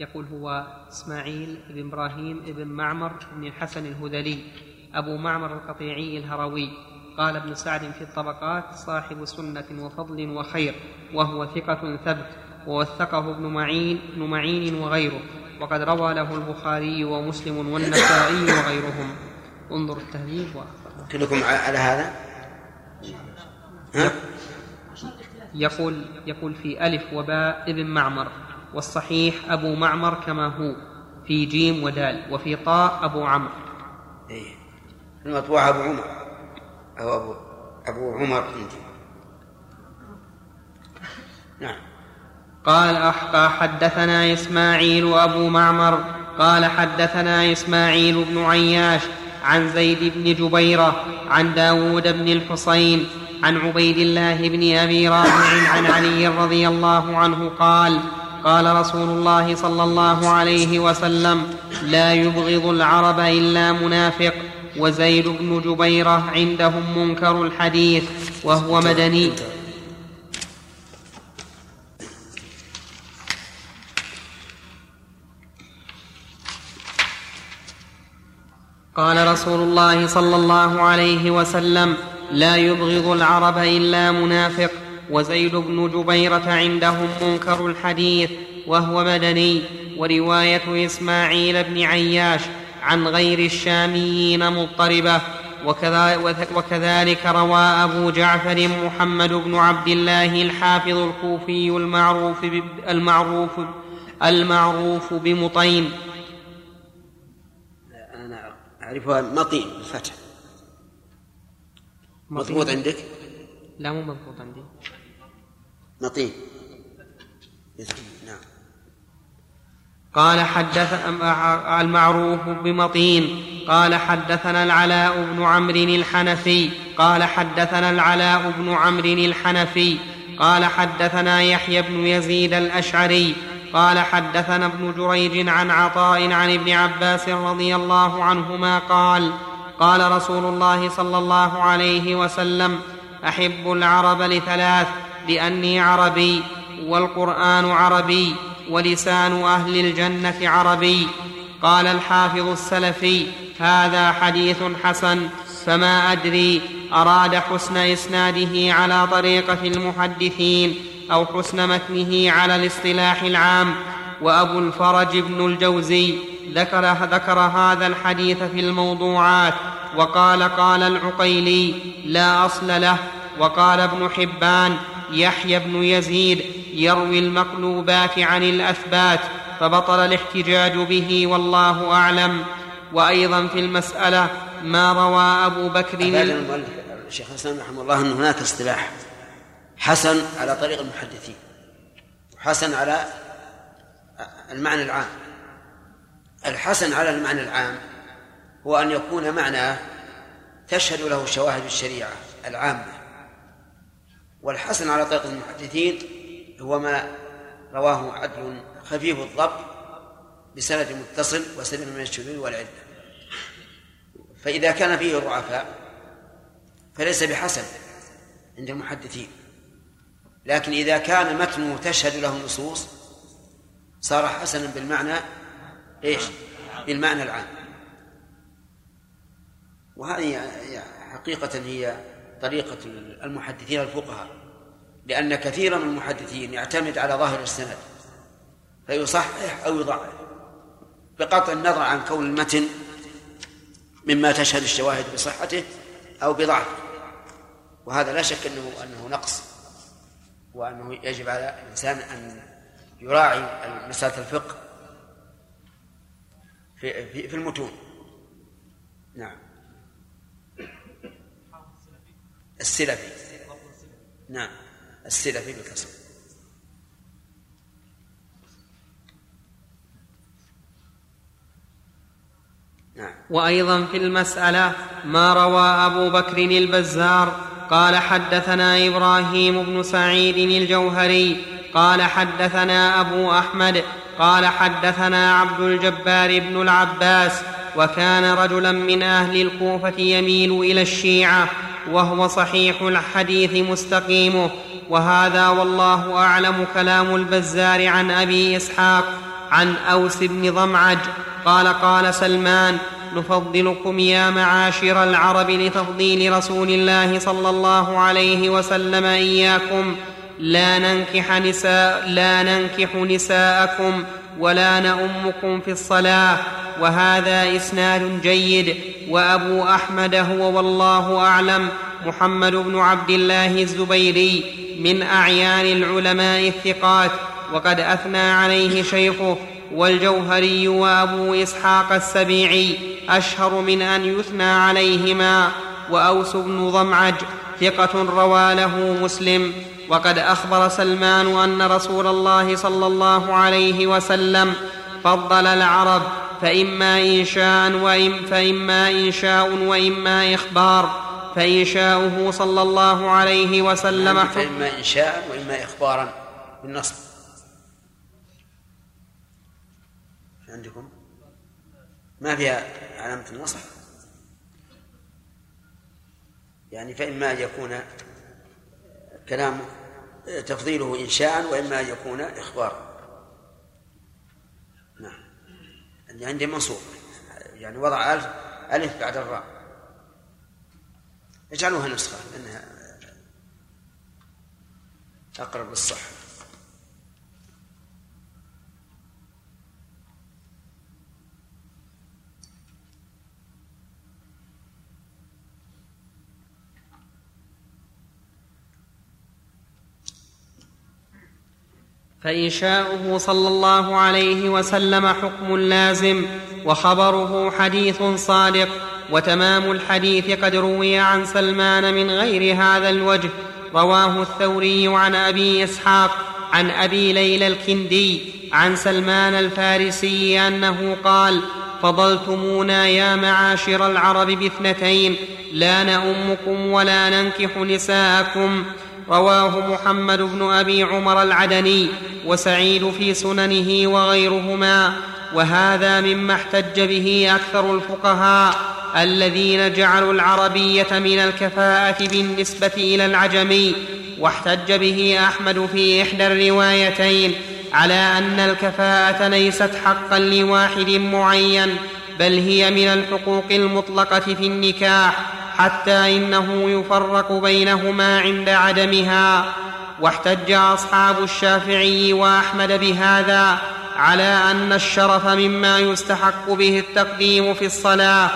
يقول هو إسماعيل بن إبراهيم بن معمر بن الحسن الهذلي أبو معمر القطيعي الهروي. قال ابن سعد في الطبقات صاحب سنة وفضل وخير وهو ثقة ثبت ووثقه ابن معين ابن معين وغيره. وقد روى له البخاري ومسلم والنسائي وغيرهم. انظر التهذيب كلكم على هذا؟ ها؟ يقول يقول في ألف وباء ابن معمر. والصحيح أبو معمر كما هو في جيم ودال وفي طاء أبو عمرو. إيه. المطبوع أبو عمر أو أبو أبو عمر عندي نعم. قال حدثنا إسماعيل أبو معمر قال حدثنا إسماعيل بن عياش عن زيد بن جبيرة عن داود بن الحصين عن عبيد الله بن أبي رافع عن علي رضي الله عنه قال قال رسول الله صلى الله عليه وسلم لا يبغض العرب إلا منافق. وزيد بن جبيرة عندهم منكر الحديث وهو مدني. قال رسول الله صلى الله عليه وسلم لا يبغض العرب إلا منافق. وزيد بن جبيرة عندهم منكر الحديث وهو مدني ورواية إسماعيل بن عياش عن غير الشاميين مضطربة وكذلك روى أبو جعفر محمد بن عبد الله الحافظ الكوفي المعروف المعروف المعروف بمطين. أعرفها مطين بالفتح. مضبوط عندك؟ لا مو مضبوط عندي. مطين. قال حدث المعروف بمطين. قال حدثنا العلاء بن عمرو الحنفي. قال حدثنا العلاء بن عمرو الحنفي. قال حدثنا يحيى بن يزيد الأشعري. قال حدثنا ابن جريج عن عطاء عن ابن عباس رضي الله عنهما قال قال رسول الله صلى الله عليه وسلم أحب العرب لثلاث لأني عربي والقرآن عربي. ولسان أهل الجنة عربي. قال الحافظ السلفي هذا حديث حسن فما أدري أراد حسن إسناده على طريقة المحدثين أو حسن متنه على الاصطلاح العام. وأبو الفرج بن الجوزي ذكر, ذكر هذا الحديث في الموضوعات. وقال قال العقيلي لا أصل له. وقال ابن حبان يحيى بن يزيد يروي المقلوبات عن الأثبات فبطل الاحتجاج به والله أعلم. وأيضا في المسألة ما روى أبو بكر الشيخ الإسلام رحمه الله ان هناك اصطلاح. حسن على طريق المحدثين وحسن على المعنى العام. الحسن على المعنى العام هو أن يكون معناه تشهد له شواهد الشريعة العامة. والحسن على طريق المحدثين هو ما رواه عدل خفيف الضبط بسند متصل وسلم من الشذوذ والعلة. فإذا كان فيه ضعفاء فليس بحسن عند المحدثين. لكن إذا كان متنه تشهد له نصوص صار حسنا بالمعنى إيش؟ بالمعنى العام. وهذه حقيقة هي طريقة المحدثين الفقهاء لأن كثيرا من المحدثين يعتمد على ظاهر السند فيصحح أو يضعف بقطع النظر عن كون المتن مما تشهد الشواهد بصحته أو بضعفه. وهذا لا شك أنه أنه نقص وأنه يجب على الإنسان أن يراعي مسألة الفقه في في, في المتون. نعم. السلفي نعم السلفي بالكسر نعم. وأيضا في المسألة ما روى أبو بكر البزار قال حدثنا إبراهيم بن سعيد الجوهري قال حدثنا أبو أحمد قال حدثنا عبد الجبار بن العباس وكان رجلا من أهل الكوفة يميل إلى الشيعة وهو صحيح الحديث مستقيمه. وهذا والله أعلم كلام البزار عن أبي إسحاق عن أوس بن ضمعج. قال قال سلمان نفضلكم يا معاشر العرب لتفضيل رسول الله صلى الله عليه وسلم إياكم. لا ننكح نساء لا ننكح نساءكم. ولا نؤمكم في الصلاة وهذا إسناد جيد وأبو أحمد هو والله أعلم محمد بن عبد الله الزبيري من أعيان العلماء الثقات وقد أثنى عليه شيخه والجوهري وأبو إسحاق السبيعي أشهر من أن يثنى عليهما وأوس بن ضمعج ثقة روى له مسلم. وقد أخبر سلمان أن رسول الله صلى الله عليه وسلم فضل العرب فإما إنشاء وإم فإما إنشاء وإما إخبار فإنشاؤه صلى الله عليه وسلم يعني فإما إنشاء وإما إخبارا بالنصب. عندكم؟ ما فيها علامة النصب؟ يعني فإما أن يكون كلام تفضيله إنشاء وإما أن يكون إخبارا نعم. عندي منصوب. يعني وضع ألف ألف بعد الراء. اجعلوها نسخة لأنها أقرب للصح. فانشاؤه صلى الله عليه وسلم حكم لازم وخبره حديث صادق وتمام الحديث قد روي عن سلمان من غير هذا الوجه. رواه الثوري عن أبي إسحاق عن أبي ليلى الكندي عن سلمان الفارسي أنه قال فضلتمونا يا معاشر العرب باثنتين لا نؤمكم ولا ننكح نساءكم رواه محمد بن أبي عمر العدني وسعيد في سننه وغيرهما وهذا مما احتج به أكثر الفقهاء الذين جعلوا العربية من الكفاءة بالنسبة إلى العجمي واحتج به أحمد في إحدى الروايتين على أن الكفاءة ليست حقا لواحد معين بل هي من الحقوق المطلقة في النكاح. حتى إنه يفرق بينهما عند عدمها. واحتج أصحاب الشافعي وأحمد بهذا على أن الشرف مما يستحق به التقديم في الصلاة.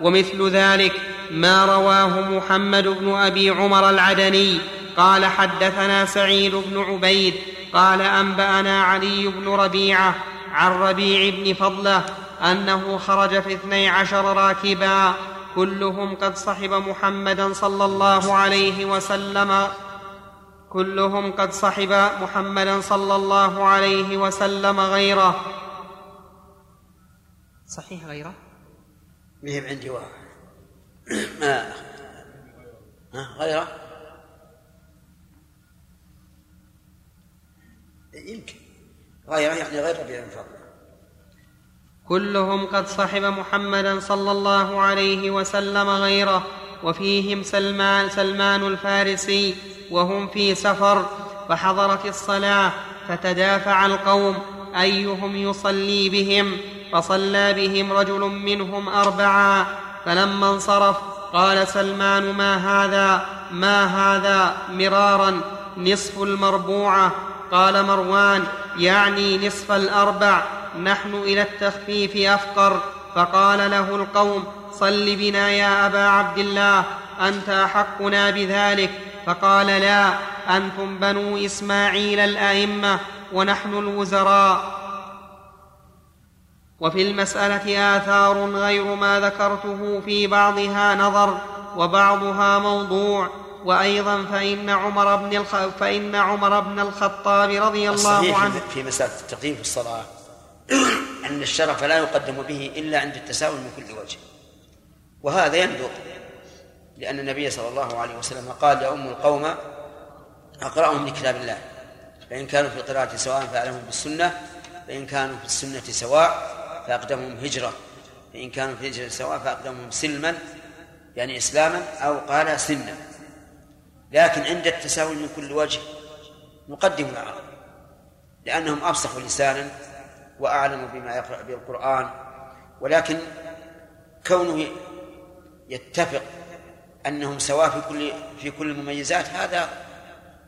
ومثل ذلك ما رواه محمد بن أبي عمر العدني. قال حدثنا سعيد بن عبيد قال أنبأنا علي بن ربيعة عن ربيع بن فضله أنه خرج في اثني عشر راكبا. كلهم قد صحب محمدا صلى الله عليه وسلم. كلهم قد صحب محمدا صلى الله عليه وسلم غيره. صحيح غيره؟ مهم عندي واحد ما ها غيره؟ يمكن. غيره يعني غير ربيع بن فضل كلهم قد صحب محمدا صلى الله عليه وسلم غيره وفيهم سلمان سلمان الفارسي وهم في سفر فحضرت الصلاة فتدافع القوم أيهم يصلي بهم؟ فصلى بهم رجل منهم اربعا فلما انصرف قال سلمان ما هذا؟ ما هذا؟ مرارا نصف المربوعة. قال مروان يعني نصف الأربع نحن إلى التخفيف أفقر. فقال له القوم صل بنا يا أبا عبد الله أنت أحقنا بذلك. فقال لا أنتم بنو إسماعيل الأئمة ونحن الوزراء. وفي المسألة آثار غير ما ذكرته في بعضها نظر وبعضها موضوع. وأيضا فإن عمر بن الخ... فإن عمر بن الخطاب رضي الله عنه في مسألة التقديم في الصلاة أن الشرف لا يقدم به إلا عند التساؤل من كل وجه. وهذا يندر لأن النبي صلى الله عليه وسلم قال يؤم القوم أقرأهم لكتاب الله فإن كانوا في القراءة سواء فأعلمهم بالسنة فإن كانوا في السنة سواء فأقدمهم هجرة فإن كانوا في الهجرة سواء فأقدمهم سلما يعني إسلاما أو قال سنا. لكن عند التساؤل من كل وجه نقدم العرب لأنهم أفصح لسانا وأعلم بما يقرأ به القرآن ولكن كونه يتفق أنهم سواء في كل في كل المميزات هذا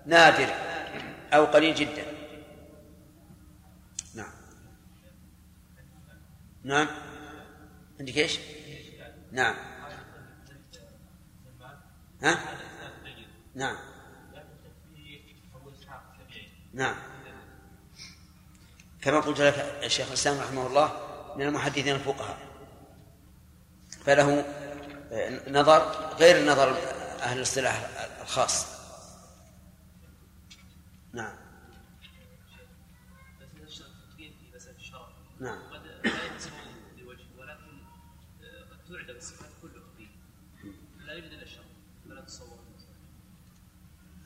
نادر أو قليل جدا نعم نعم عندك إيش؟ نعم ها؟ نعم. نعم. كما قلت لك الشيخ الإسلام رحمه الله من المحدثين الفقهاء. فله نظر غير نظر أهل الاصطلاح الخاص. نعم.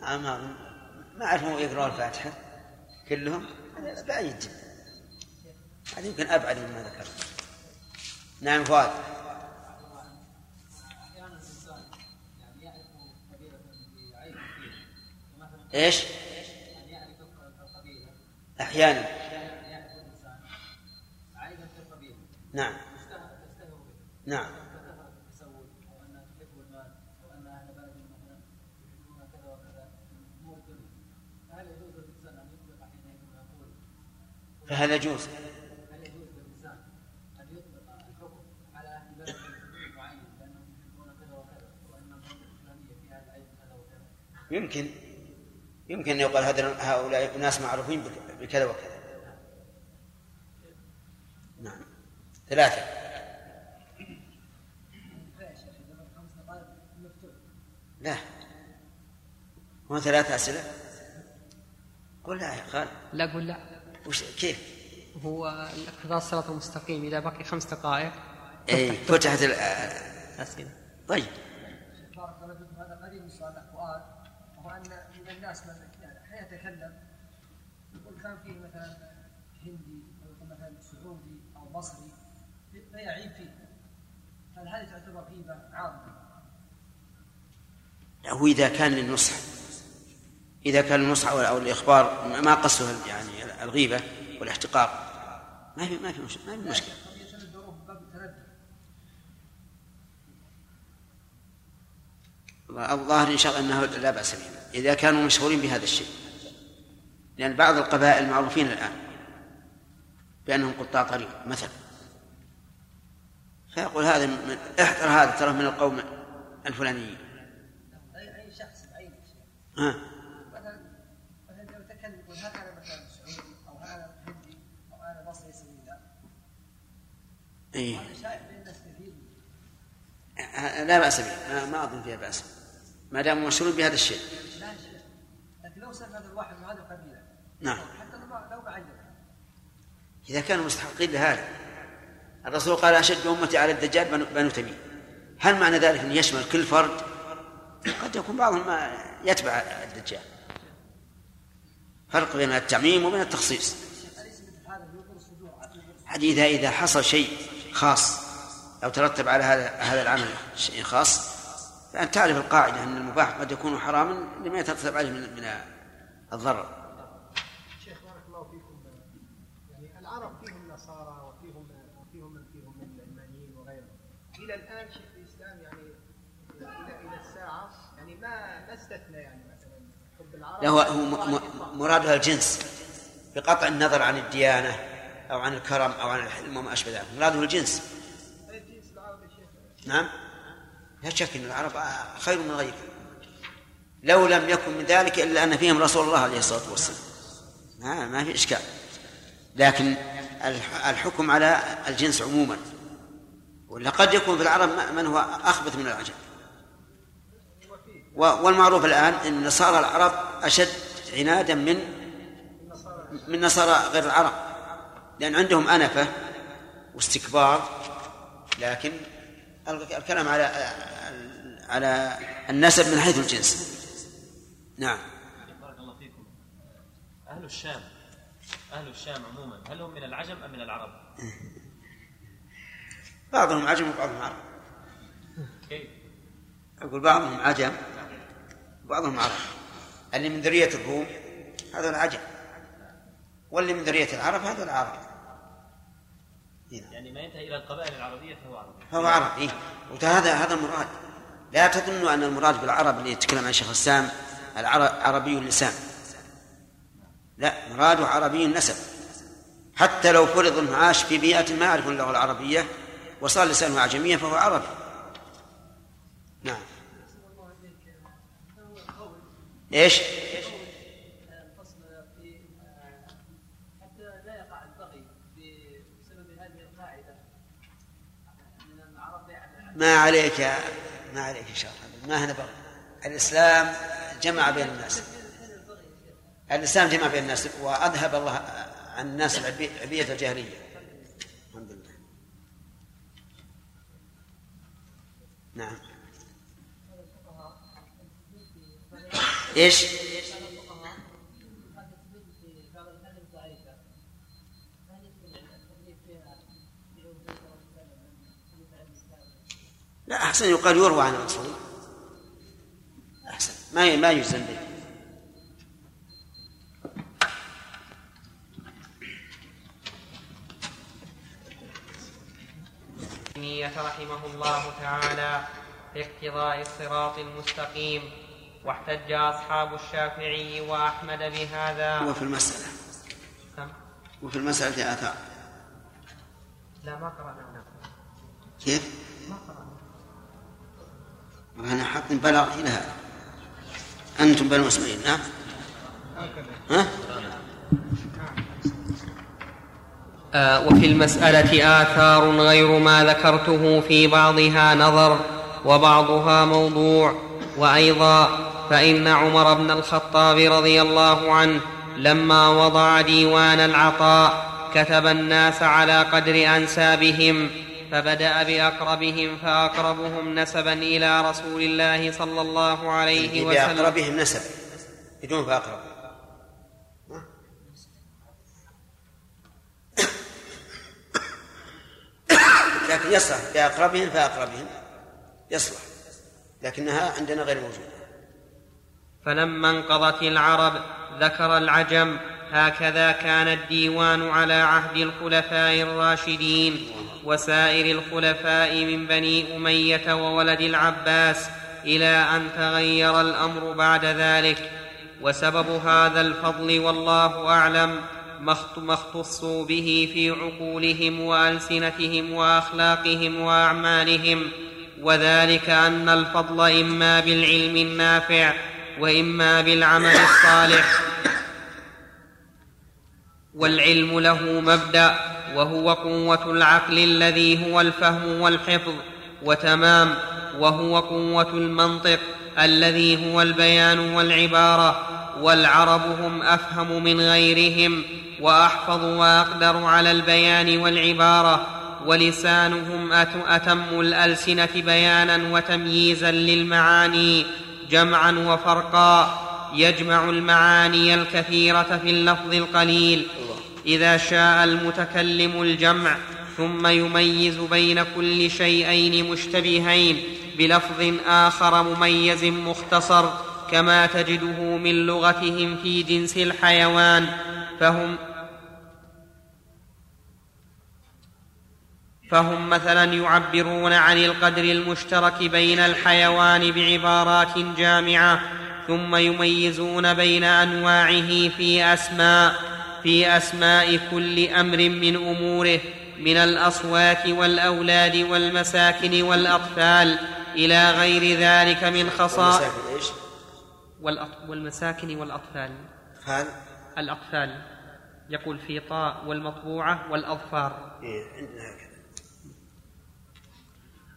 ما ما أعرفهم يقرأوا الفاتحة كلهم بعيد. جدا هذا يمكن أبعد مما ذكرت. نعم فؤاد. إيش؟ أحيانا. نعم. نعم فهل يجوز؟ هل يجوز للانسان ان يطلق الحكم على أهل بلد معين لانهم يحبون كذا وكذا وان الفلانيه فيها العيب كذا وكذا يمكن. يمكن أن يقال هؤلاء اناس معروفين بكذا وكذا. نعم. ثلاثة. لا. هو ثلاث أسئلة؟ قل لا يا خالد. لا قل لا. وش كيف؟ هو اقتضاء الصراط المستقيم إذا بقي خمس دقائق. اي فتحت الأسئلة طيب. بارك الله فيكم هذا قريب من سؤال فؤاد وهو أن من الناس من يعني أحيانا يتكلم يقول كان فيه مثلا هندي أو يقول مثلا سعودي أو مصري فيعيب فيه؟ هل هذه تعتبر غيبة عامة؟ هو إذا كان للنصح إذا كان النصح أو الإخبار ما قصده يعني الغيبة والاحتقار. ما في ما في مشكلة ما في مشكلة. الظاهر إن شاء الله أنه لا بأس به. إذا كانوا مشهورين بهذا الشيء. لأن بعض القبائل معروفين الآن بأنهم قطاع طريق مثلا. فيقول هذا من احذر هذا ترى من القوم الفلانيين. اي شخص بعينه ها مثلا مثلا لو تكلم يقول هل أنا مثلا سعودي أو هل أنا هندي أو أنا مصري يسوي ذا كثير. لا بأس به. ما, ما أظن فيها بأس. ما دام مشهور بهذا الشيء. لا لكن لو سأل هذا الواحد من هذه القبيلة نعم. حتى لو بعين إذا كانوا مستحقين لهذا. الرسول قال أشد أمتي على الدجال بنو تميم هل معنى ذلك أن يشمل كل فرد؟ قد يكون بعضهم ما يتبع الدجال. فرق بين التعميم وبين التخصيص. إذا إذا حصل شيء خاص. أو ترتب على هذا هذا العمل شيء خاص فأنت تعرف القاعدة أن المباح قد يكون حراما لما يترتب عليه من من الضرر. إلى الآن شيخ الإسلام يعني إلى إلى الساعة يعني ما ما استثنى يعني مثلا حب العرب. لا هو هو مرادها الجنس. بقطع النظر عن الديانة. أو عن الكرم أو عن الحلم وما أشبه ذلك. مراده الجنس. نعم. لا شك إن العرب خير من غيرهم لو لم يكن من ذلك إلا أن فيهم رسول الله عليه الصلاة والسلام. ما, ما في إشكال. لكن الحكم على الجنس عموما. ولا قد يكون في العرب من هو أخبث من العجم والمعروف الآن أن نصارى العرب أشد عنادا من من نصارى غير العرب. لأن عندهم أنفة واستكبار لكن الكلام على على النسب من حيث الجنس. نعم. بارك الله فيكم. أهل الشام أهل الشام عموما هل هم من العجم أم من العرب؟ بعضهم عجم وبعضهم عرب. كيف؟ أقول بعضهم عجم وبعضهم عرب. اللي من ذرية الروم هذا العجم واللي من ذرية العرب هذا العرب يعني ما ينتهي إلى القبائل العربية فهو عربي. فهو عربي. إيه. وهذا هذا المراد. لا تظنوا أن المراد بالعرب اللي يتكلم عن شيخ الاسلام عربي اللسان. لا مراده عربي النسب. حتى لو فرض انه عاش في بيئة ما يعرف اللغة العربية وصار لسانه اعجميا فهو عربي. نعم. إيش؟ الفصل في حتى لا يقع البغي بسبب هذه القاعده من العرب يعلم ما عليك ما عليك ان شاء الله ما هنا بغي الإسلام جمع بين الناس. الإسلام جمع بين الناس وأذهب الله عن الناس العبية الجاهلية. الحمد لله. نعم. إيش؟ لا أحسن يقال يروى عن الرسول أحسن. ما ما يجزم به رحمه الله تعالى في اقتضاء الصراط المستقيم واحتج أصحاب الشافعي وأحمد بهذا. وفي المسألة. نعم. وفي المسألة آثار. لا ما قرأنا. كيف؟ ما قرأنا. أنا حق بلغ إلى هذا. أنتم بنو إسماعيل نعم. ها؟ آه، وفي المسألة آثار غير ما ذكرته في بعضها نظر وبعضها موضوع. وأيضا فإن عمر بن الخطاب رضي الله عنه لما وضع ديوان العطاء كتب الناس على قدر أنسابهم فبدأ بأقربهم فأقربهم نسبا إلى رسول الله صلى الله عليه وسلم. بأقربهم نسب. بدون فأقرب. لكن يصلح. بأقربهم فأقربهم. يصلح. لكنها عندنا غير موجودة. فلما انقضت العرب ذكر العجم هكذا كان الديوان على عهد الخلفاء الراشدين. وسائر الخلفاء من بني أمية وولد العباس إلى أن تغير الأمر بعد ذلك. وسبب هذا الفضل والله أعلم ما اختصوا به في عقولهم وألسنتهم وأخلاقهم وأعمالهم. وذلك أن الفضل إما بالعلم النافع وإما بالعمل الصالح. والعلم له مبدأ. وهو قوة العقل الذي هو الفهم والحفظ وتمام وهو قوة المنطق الذي هو البيان والعبارة والعرب هم أفهم من غيرهم وأحفظ وأقدر على البيان والعبارة ولسانهم أتم الألسنة بيانا وتمييزا للمعاني جمعا وفرقا يجمع المعاني الكثيرة في اللفظ القليل. إذا شاء المتكلم الجمع ثم يميز بين كل شيئين مشتبهين بلفظ آخر مميز مختصر كما تجده من لغتهم في جنس الحيوان فهم فهم مثلا يعبرون عن القدر المشترك بين الحيوان بعبارات جامعة ثم يميزون بين أنواعه في أسماء. في أسماء كل أمر من أموره من الاصوات والأولاد والمساكن والأطفال إلى غير ذلك من خصائص والمساكن والأطفال. هل؟ الأطفال. يقول في طاء والمطبوعة والأظفار. إيه عندنا هكذا.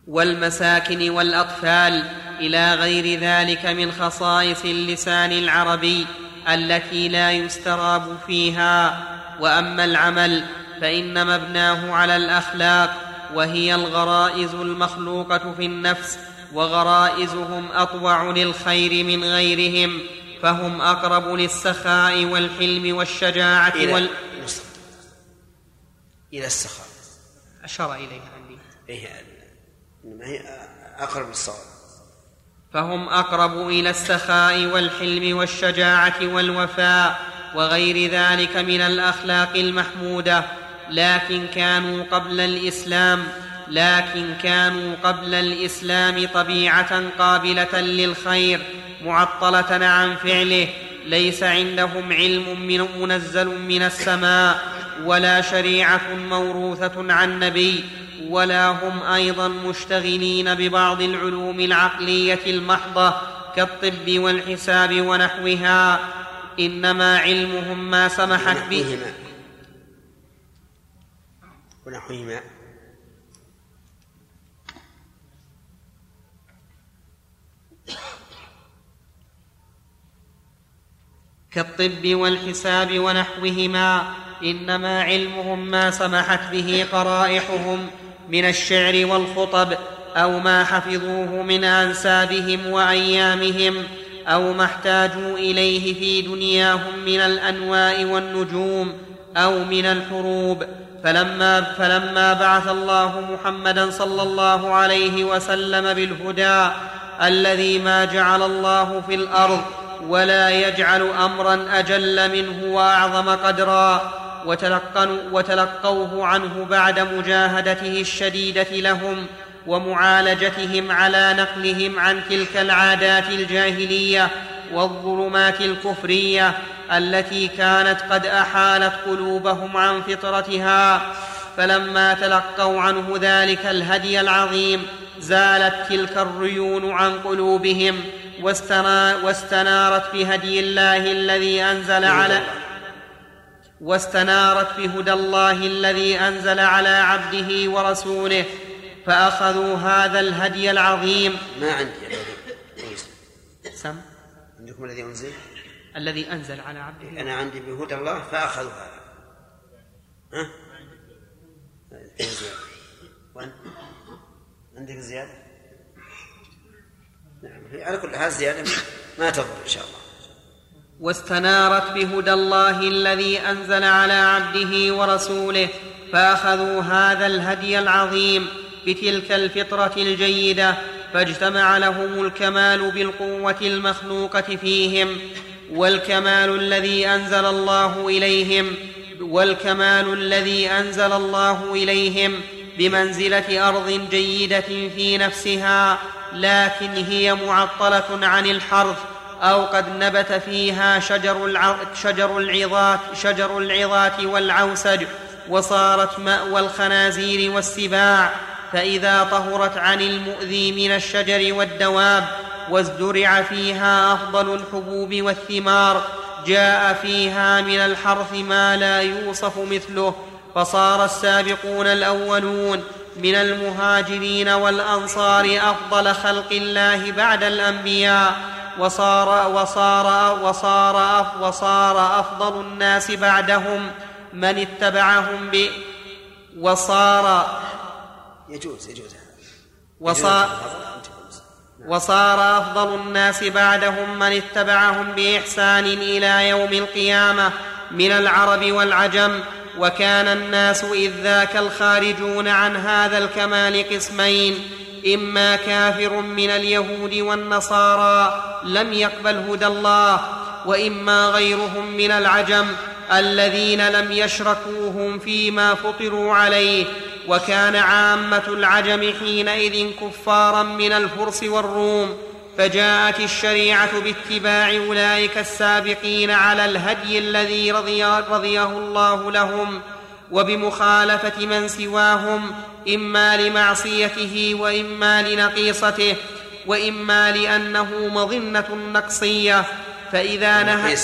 والمساكن والأطفال إلى غير ذلك من خصائص اللسان العربي التي لا يستراب فيها. وأما العمل فان مبناه على الأخلاق وهي الغرائز المخلوقة في النفس وغرائزهم أطوع للخير من غيرهم فهم أقرب للسخاء والحلم والشجاعة إلى وال. إلى السخاء. أشار إليها عندي. إيه إنما هي أقرب للصواب. فهم أقرب إلى السخاء والحلم والشجاعة والوفاء وغير ذلك من الأخلاق المحمودة. لكن كانوا قبل الإسلام لكن كانوا قبل الإسلام طبيعة قابلة للخير معطلة عن فعله. ليس عندهم علم من منزل من السماء ولا شريعة موروثة عن نبي. ولا هم أيضا مشتغلين ببعض العلوم العقلية المحضة كالطب والحساب ونحوها. إنما علمهم ما سمحت به. ونحوهما. كالطب والحساب ونحوهما. إنما علمهم ما سمحت به قرائحهم. من الشعر والخطب أو ما حفظوه من أنسابهم وأيامهم أو ما احتاجوا إليه في دنياهم من الأنواء والنجوم أو من الحروب. فلما, فلما بعث الله محمدا صلى الله عليه وسلم بالهدى الذي ما جعل الله في الأرض ولا يجعل امرا أجل منه وأعظم قدرا وتلقوه عنه بعد مجاهدته الشديدة لهم ومعالجتهم على نقلهم عن تلك العادات الجاهلية والظلمات الكفرية التي كانت قد أحالت قلوبهم عن فطرتها. فلما تلقوا عنه ذلك الهدي العظيم زالت تلك الريون عن قلوبهم واستنارت بهدي الله الذي أنزل على واستنارت بهدى الله الذي أنزل على عبده ورسوله فأخذوا هذا الهدي العظيم. ما عندي الذي سم. عندكم الذي أنزل؟ الذي أنزل على عبده. أنا عندي بهدى الله فأخذوا هذا. ها؟ زيادة. عندك زيادة؟ نعم على كل حال زيادة ما تضر إن شاء الله. واستنارت بهدى الله الذي أنزل على عبده ورسوله فأخذوا هذا الهدي العظيم بتلك الفطرة الجيدة فاجتمع لهم الكمال بالقوة المخلوقة فيهم والكمال الذي أنزل الله إليهم والكمال الذي أنزل الله إليهم بمنزلة أرض جيدة في نفسها لكن هي معطلة عن الحرث أو قد نبت فيها شجر, شجر العظات شجر العظات والعوسج وصارت مأوى الخنازير والسباع فإذا طهرت عن المؤذي من الشجر والدواب وازدرع فيها أفضل الحبوب والثمار جاء فيها من الحرث ما لا يوصف مثله فصار السابقون الأولون من المهاجرين والأنصار أفضل خلق الله بعد الأنبياء. وصار وصار وصار وصار أفضل الناس بعدهم من اتبعهم ب وصار يجوز يجوز. وصار وصار أفضل الناس بعدهم من اتبعهم بإحسان إلى يوم القيامة من العرب والعجم. وكان الناس إذ ذاك الخارجون عن هذا الكمال قسمين. إما كافر من اليهود والنصارى لم يقبل هدى الله وإما غيرهم من العجم الذين لم يشركوهم فيما فطروا عليه. وكان عامة العجم حينئذ كفارا من الفرس والروم. فجاءت الشريعة باتباع أولئك السابقين على الهدي الذي رضي رضيه الله لهم. وبمخالفة من سواهم إما لمعصيته وإما لنقيصته وإما لأنه مظنة نقصية. فإذا نهى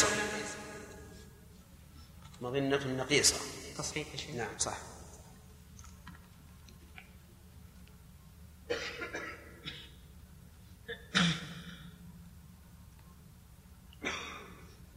مظنة نقيصة. تصحيح شيء نعم صح.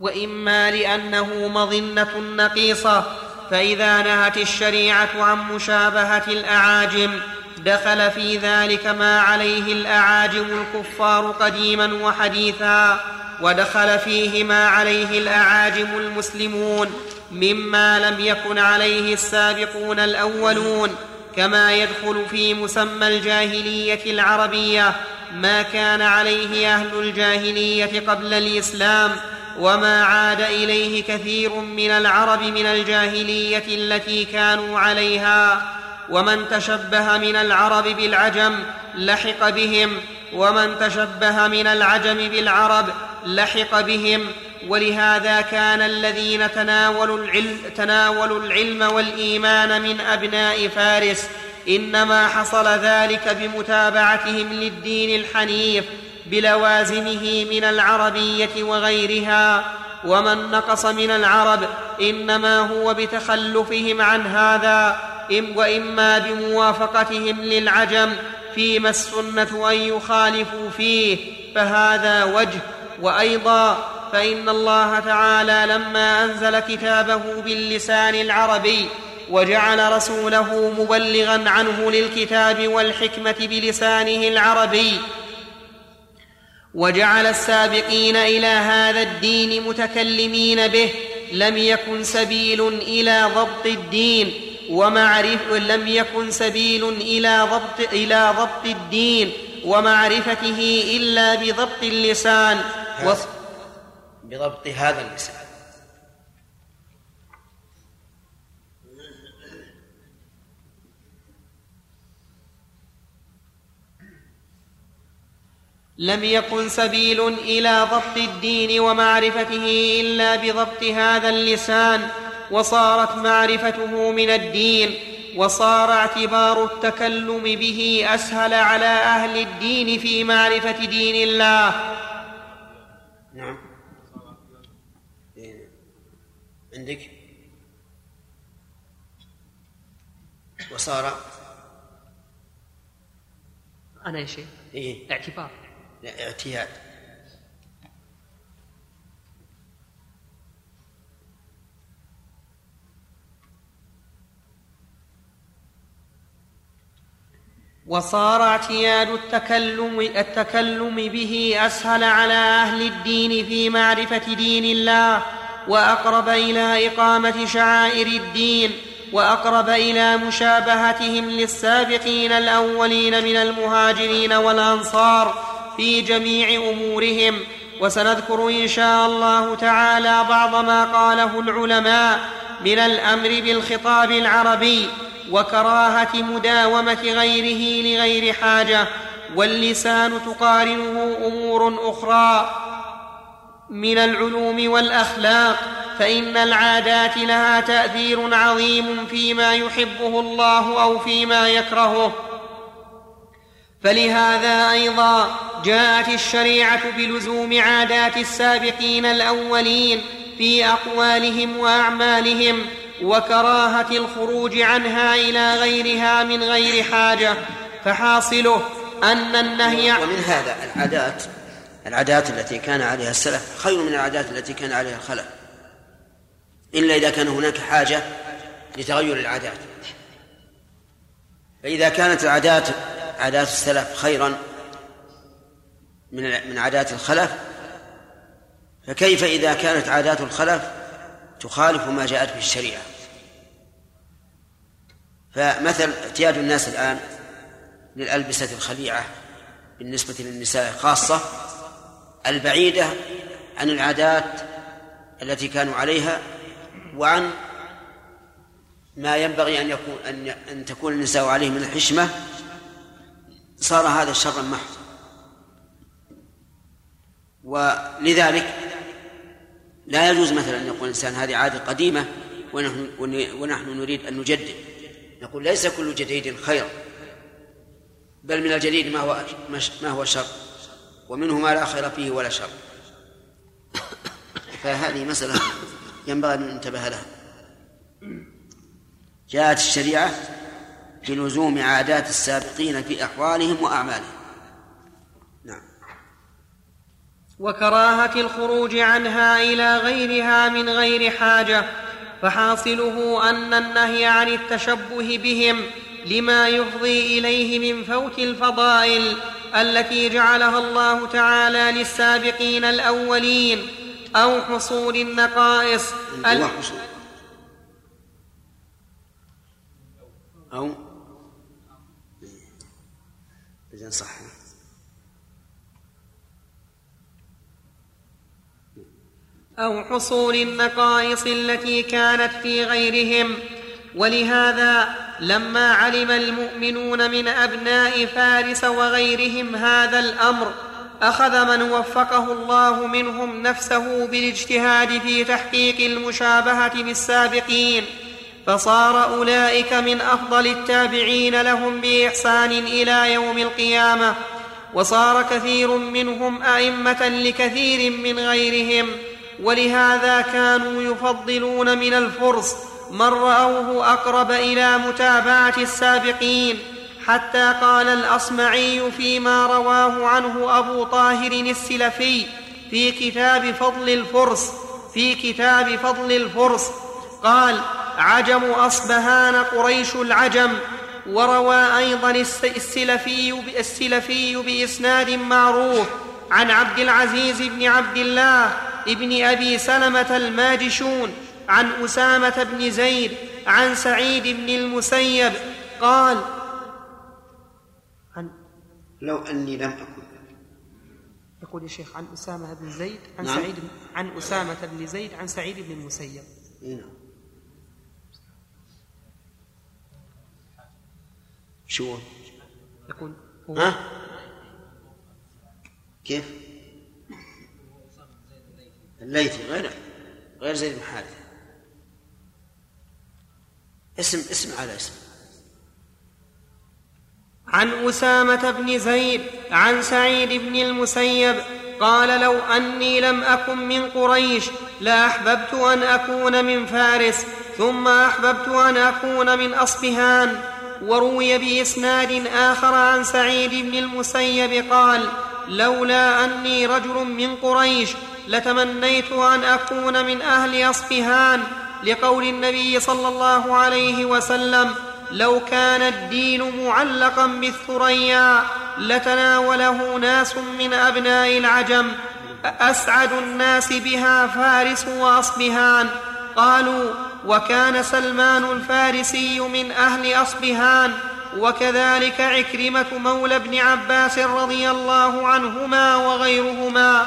وإما لأنه مظنة نقيصة. فإذا نهت الشريعة عن مشابهة الأعاجم دخل في ذلك ما عليه الأعاجم الكفار قديما وحديثا ودخل فيه ما عليه الأعاجم المسلمون مما لم يكن عليه السابقون الأولون كما يدخل في مسمى الجاهلية العربية ما كان عليه أهل الجاهلية قبل الإسلام وما عاد إليه كثير من العرب من الجاهلية التي كانوا عليها. ومن تشبه من العرب بالعجم لحق بهم ومن تشبه من العجم بالعرب لحق بهم. ولهذا كان الذين تناولوا العلم, تناولوا العلم والإيمان من أبناء فارس إنما حصل ذلك بمتابعتهم للدين الحنيف. بلوازمه من العربية وغيرها ومن نقص من العرب إنما هو بتخلفهم عن هذا وإما بموافقتهم للعجم فيما السنة أن يخالفوا فيه فهذا وجه. وأيضا فإن الله تعالى لما أنزل كتابه باللسان العربي وجعل رسوله مبلغا عنه للكتاب والحكمة بلسانه العربي وجعل السابقين إلى هذا الدين متكلمين به لم يكن سبيل إلى ضبط الدين ومعرف لم يكن سبيل إلى ضبط إلى ضبط الدين ومعرفته إلا بضبط اللسان. بضبط هذا اللسان. لم يكن سبيل إلى ضبط الدين ومعرفته إلا بضبط هذا اللسان وصارت معرفته من الدين وصار اعتبار التكلم به أسهل على أهل الدين في معرفة دين الله. نعم. عندك؟ وصار؟ أنا يا شيخ. إيه؟ اعتبار. اعتياد وصار اعتياد التكلم التكلم به أسهل على أهل الدين في معرفة دين الله وأقرب إلى إقامة شعائر الدين وأقرب إلى مشابهتهم للسابقين الأولين من المهاجرين والأنصار في جميع أمورهم وسنذكر إن شاء الله تعالى بعض ما قاله العلماء من الأمر بالخطاب العربي وكراهة مداومة غيره لغير حاجة واللسان تقارنه أمور أخرى من العلوم والأخلاق فإن العادات لها تأثير عظيم فيما يحبه الله أو فيما يكرهه. فلهذا أيضا جاءت الشريعة بلزوم عادات السابقين الأولين في أقوالهم وأعمالهم وكراهة الخروج عنها إلى غيرها من غير حاجة فحاصله أن النهي ومن هذا العادات العادات التي كان عليها السلف خير من العادات التي كان عليها الخلف إلا إذا كان هناك حاجة لتغير العادات. فإذا كانت العادات عادات السلف خيرا من من عادات الخلف. فكيف إذا كانت عادات الخلف تخالف ما جاءت به الشريعة؟ فمثل اعتياد الناس الآن للألبسة الخليعة بالنسبة للنساء خاصة البعيدة عن العادات التي كانوا عليها وعن ما ينبغي أن يكون أن أن تكون النساء عليه من الحشمة صار هذا شرا محضا ولذلك لا يجوز مثلا أن يقول الإنسان هذه عادة قديمة ونحن, ونحن نريد أن نجدد. نقول ليس كل جديد خير بل من الجديد ما هو ما هو شر ومنه ما لا خير فيه ولا شر. فهذه مسألة ينبغي أن ننتبه لها. جاءت الشريعة بلزوم عادات السابقين في أحوالهم وأعمالهم. نعم. وكراهة الخروج عنها إلى غيرها من غير حاجة فحاصله أن النهي عن التشبه بهم لما يفضي إليه من فوت الفضائل التي جعلها الله تعالى للسابقين الأولين أو حصول النقائص أو حصول أو إذا صح أو حصول النقائص التي كانت في غيرهم. ولهذا لما علم المؤمنون من أبناء فارس وغيرهم هذا الأمر أخذ من وفقه الله منهم نفسه بالاجتهاد في تحقيق المشابهة بالسابقين. فصار أولئك من أفضل التابعين لهم بإحسان إلى يوم القيامة وصار كثير منهم أئمة لكثير من غيرهم ولهذا كانوا يفضلون من الفرس من رأوه أقرب إلى متابعة السابقين حتى قال الأصمعي فيما رواه عنه أبو طاهر السلفي في كتاب فضل الفرس في كتاب فضل الفرس. قال عجم أصبهان قريش العجم وروى أيضا السلفي السلفي بإسناد معروف عن عبد العزيز بن عبد الله ابن أبي سلمة الماجشون عن أسامة بن زيد عن سعيد بن المسيب قال عن لو أني لم أكن يقول يا شيخ عن أسامة بن زيد عن نعم. سعيد عن أسامة بن زيد عن سعيد بن المسيب. نعم. شو يقول هو ها كيف؟ الليثي غير غير زيد بن حارثة. اسم اسم على اسم. عن أسامة بن زيد عن سعيد بن المسيب قال لو أني لم أكن من قريش لاحببت أن أكون من فارس ثم أحببت أن أكون من اصبهان وروي بإسناد آخر عن سعيد بن المسيب قال لولا أني رجل من قريش لتمنيت أن أكون من أهل اصبهان لقول النبي صلى الله عليه وسلم لو كان الدين معلقا بالثريا لتناوله ناس من أبناء العجم. اسعد الناس بها فارس واصبهان قالوا وكان سلمان الفارسي من أهل أصبهان وكذلك عكرمة مولى ابن عباس رضي الله عنهما وغيرهما.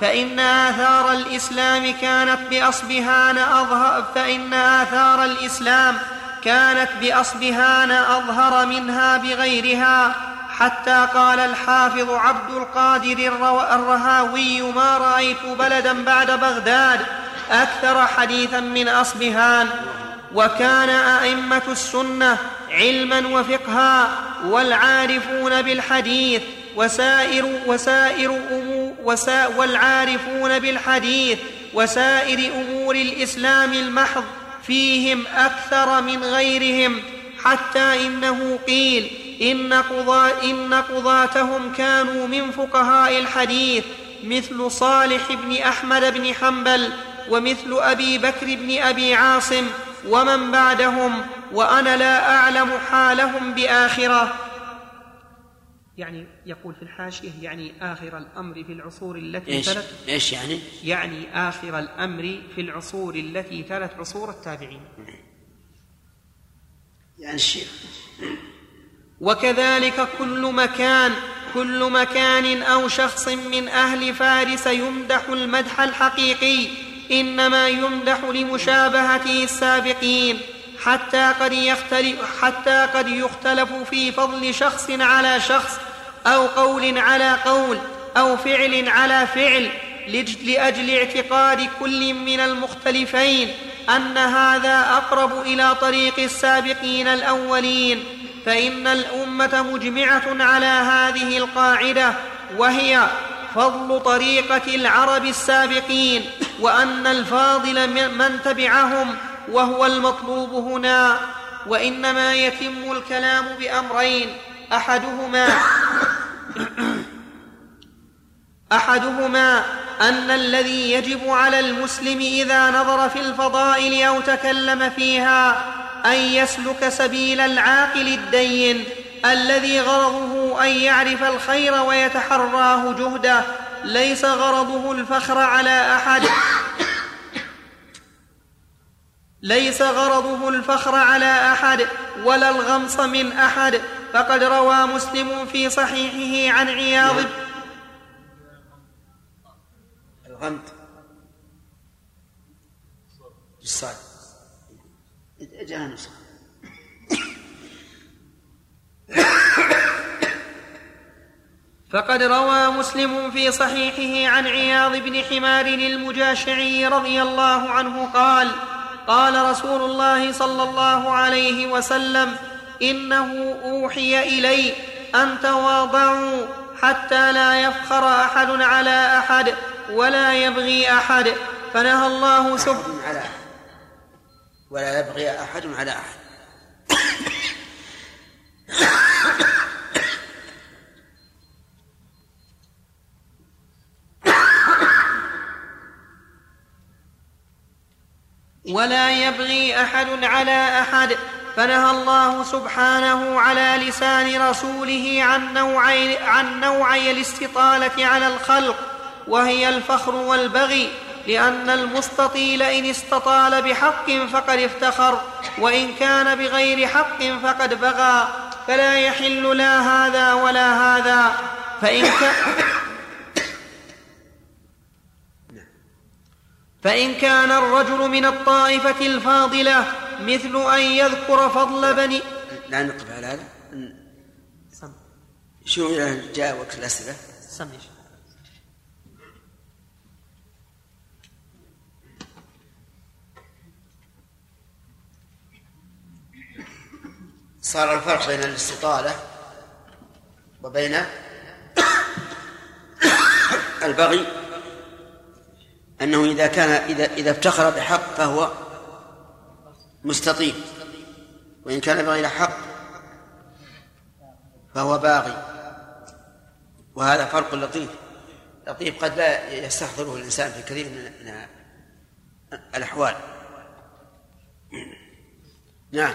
فإن آثار الإسلام كانت بأصبهان أظهر فإن آثار الإسلام كانت بأصبهان أظهر منها بغيرها. حتى قال الحافظ عبد القادر الرهاوي ما رأيت بلدا بعد بغداد أكثر حديثا من أصبهان وكان أئمة السنة علما وفقها والعارفون بالحديث وسائر وسائر وسا والعارفون بالحديث وسائر أمور الإسلام المحض فيهم أكثر من غيرهم حتى إنه قيل إن, قضاة إن قضاتهم كانوا من فقهاء الحديث مثل صالح بن أحمد بن حنبل ومثل أبي بكر بن أبي عاصم ومن بعدهم وأنا لا أعلم حالهم بآخرة. يعني يقول في الحاشية يعني آخر الأمر في العصور التي إيش؟ تلت إيش يعني؟ يعني آخر الأمر في العصور التي تلت عصور التابعين. يعني الشيخ وكذلك كل مكان كل مكان أو شخص من أهل فارس يمدح المدح الحقيقي. إنما يمدح لمشابهته السابقين حتى قد يختلف حتى قد يختلف في فضل شخص على شخص أو قول على قول أو فعل على فعل لأجل اعتقاد كل من المختلفين أن هذا أقرب إلى طريق السابقين الأولين فإن الأمة مجمعة على هذه القاعدة وهي فضل طريقة العرب السابقين وأن الفاضل من- تبعهم وهو المطلوب هنا. وإنما يتم الكلام بأمرين أحدهما أحدهما أن الذي يجب على المسلم إذا نظر في الفضائل أو تكلم فيها أن يسلك سبيل العاقل الدين. الذي غرضه أن يعرف الخير ويتحراه جهده ليس غرضه الفخر على أحد. ليس غرضه الفخر على أحد ولا الغمص من أحد. فقد روى مسلم في صحيحه عن عياض. الغمد الصاد جاء فقد روى مسلم في صحيحه عن عياض بن حمار المجاشعي رضي الله عنه قال قال رسول الله صلى الله عليه وسلم إنه أوحي إلي أن تواضعوا حتى لا يفخر أحد على أحد ولا يبغي أحد فنهى الله سبحانه على أحد. ولا يبغي أحد على أحد. ولا يبغي أحد على أحد فنهى الله سبحانه على لسان رسوله عن نوعي, عن نوعي الاستطالة على الخلق وهي الفخر والبغي لأن المستطيل إن استطال بحق فقد افتخر وإن كان بغير حق فقد بغى. فلا يحل لا هذا ولا هذا. فإن كان فإن كان الرجل من الطائفة الفاضلة مثل أن يذكر فضل بني لا نقف على هذا شو جاء وقت الأسئلة؟ سم صار الفرق بين الاستطالة وبين البغي أنه إذا كان إذا إذا افتخر بحق فهو مستطيل وإن كان بغير حق فهو باغي وهذا فرق لطيف لطيف قد لا يستحضره الإنسان في كثير من الأحوال. نعم.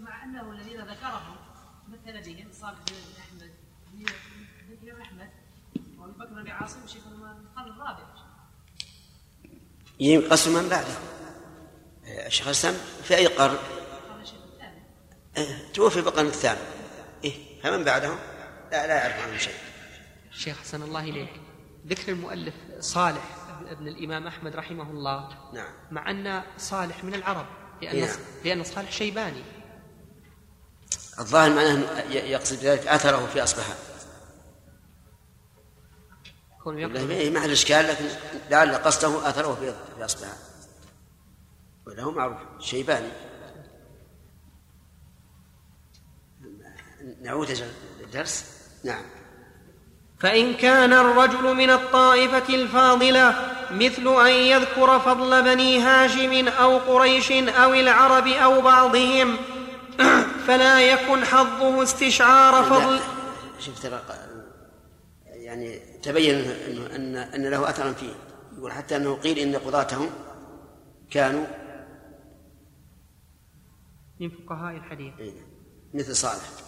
مع أنه الذين ذكرهم مثل بهم صالح بن أحمد بن أحمد وأبي بكر بن عاصم شيخ القرن الرابع. ينقسم من بعده؟ الشيخ الإسلام في أي قرن؟ إيه، توفي بالقرن الثامن. إيه فمن بعدهم؟ لا لا يعرف عنهم شيء. شيخ حسن الله إليك. ذكر المؤلف صالح ابن الإمام أحمد رحمه الله. نعم. مع أن صالح من العرب. لأن, نعم. لأن صالح شيباني. الظاهر معناه يقصد ذلك أثره في أصبحان ما على إشكال لكن لعل قصده أثره في أصبحان وله معروف شيباني. نعود الدرس. نعم. فإن كان الرجل من الطائفة الفاضلة مثل أن يذكر فضل بني هاشم أو قريش أو العرب أو بعضهم فلا يكن حظه استشعار فضل. شوف ترى يعني تبين أن أن له أثرا فيه. يقول حتى أنه قيل إن قضاتهم كانوا من فقهاء الحديث. إيه. مثل صالح.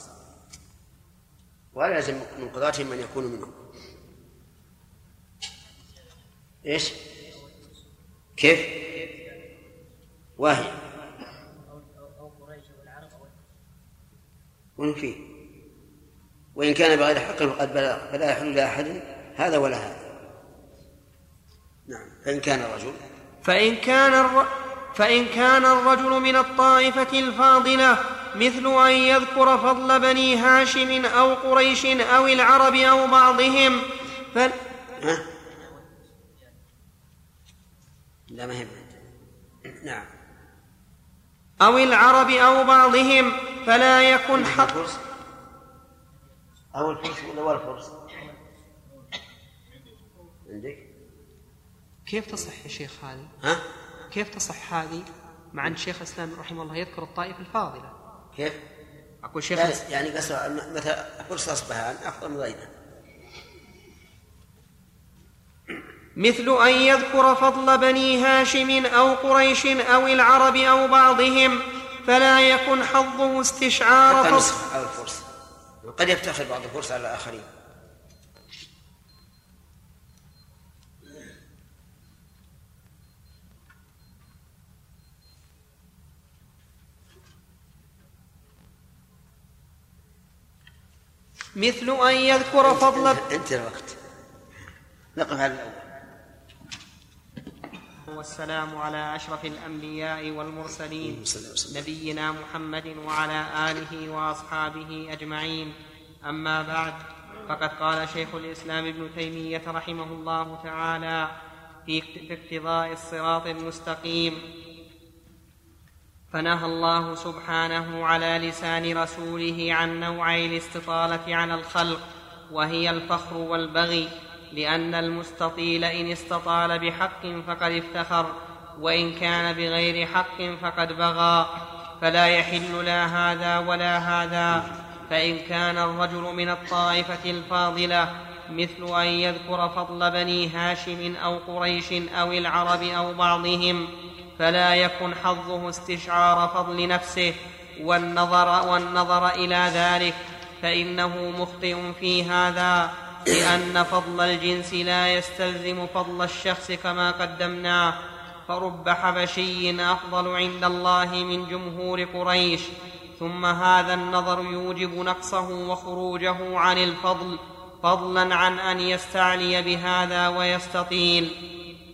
ولا يلزم من قضاتهم أن يكونوا منهم إيش؟ كيف؟ وهي وين فيه؟ وإن كان بغير حق فقد بلغ فلا يحل لأحد هذا ولا هذا نعم فإن كان الرجل فإن كان الر... فإن كان الرجل من الطائفة الفاضلة مثل أن يذكر فضل بني هاشم أو قريش أو العرب أو بعضهم. ف... ها؟ لا ما هي نعم. أو العرب أو بعضهم. فلا يكن حق أو الفرس ولا الفرس؟ عندك؟ كيف تصح يا شيخ هذه؟ ها؟ كيف تصح هذه مع أن شيخ الإسلام رحمه الله يذكر الطائفة الفاضلة؟ كيف؟ أقول شيخ يعني, يعني قصر مثلا فرصة أصبحان أفضل من غيره مثل أن يذكر فضل بني هاشم أو قريش أو العرب أو بعضهم فلا يكن حظه استشعار حتى أو الفرس. وقد يفتخر بعض الفرس على الآخرين. مثل أن يذكر فضل انتهى الوقت. نقف على الأول. والسلام على أشرف الأنبياء والمرسلين. نبينا محمد وعلى آله وأصحابه أجمعين. أما بعد فقد قال شيخ الإسلام ابن تيمية رحمه الله تعالى في اقتضاء الصراط المستقيم. فنهى الله سبحانه على لسان رسوله عن نوعي الاستطالة على الخلق وهي الفخر والبغي لأن المستطيل إن استطال بحق فقد افتخر وإن كان بغير حق فقد بغى. فلا يحل لا هذا ولا هذا فإن كان الرجل من الطائفة الفاضلة مثل أن يذكر فضل بني هاشم أو قريش أو العرب أو بعضهم فلا يكن حظه استشعار فضل نفسه والنظر والنظر إلى ذلك فإنه مخطئ في هذا لأن فضل الجنس لا يستلزم فضل الشخص كما قدمناه فرب حبشي أفضل عند الله من جمهور قريش ثم هذا النظر يوجب نقصه وخروجه عن الفضل فضلا عن أن يستعلي بهذا ويستطيل.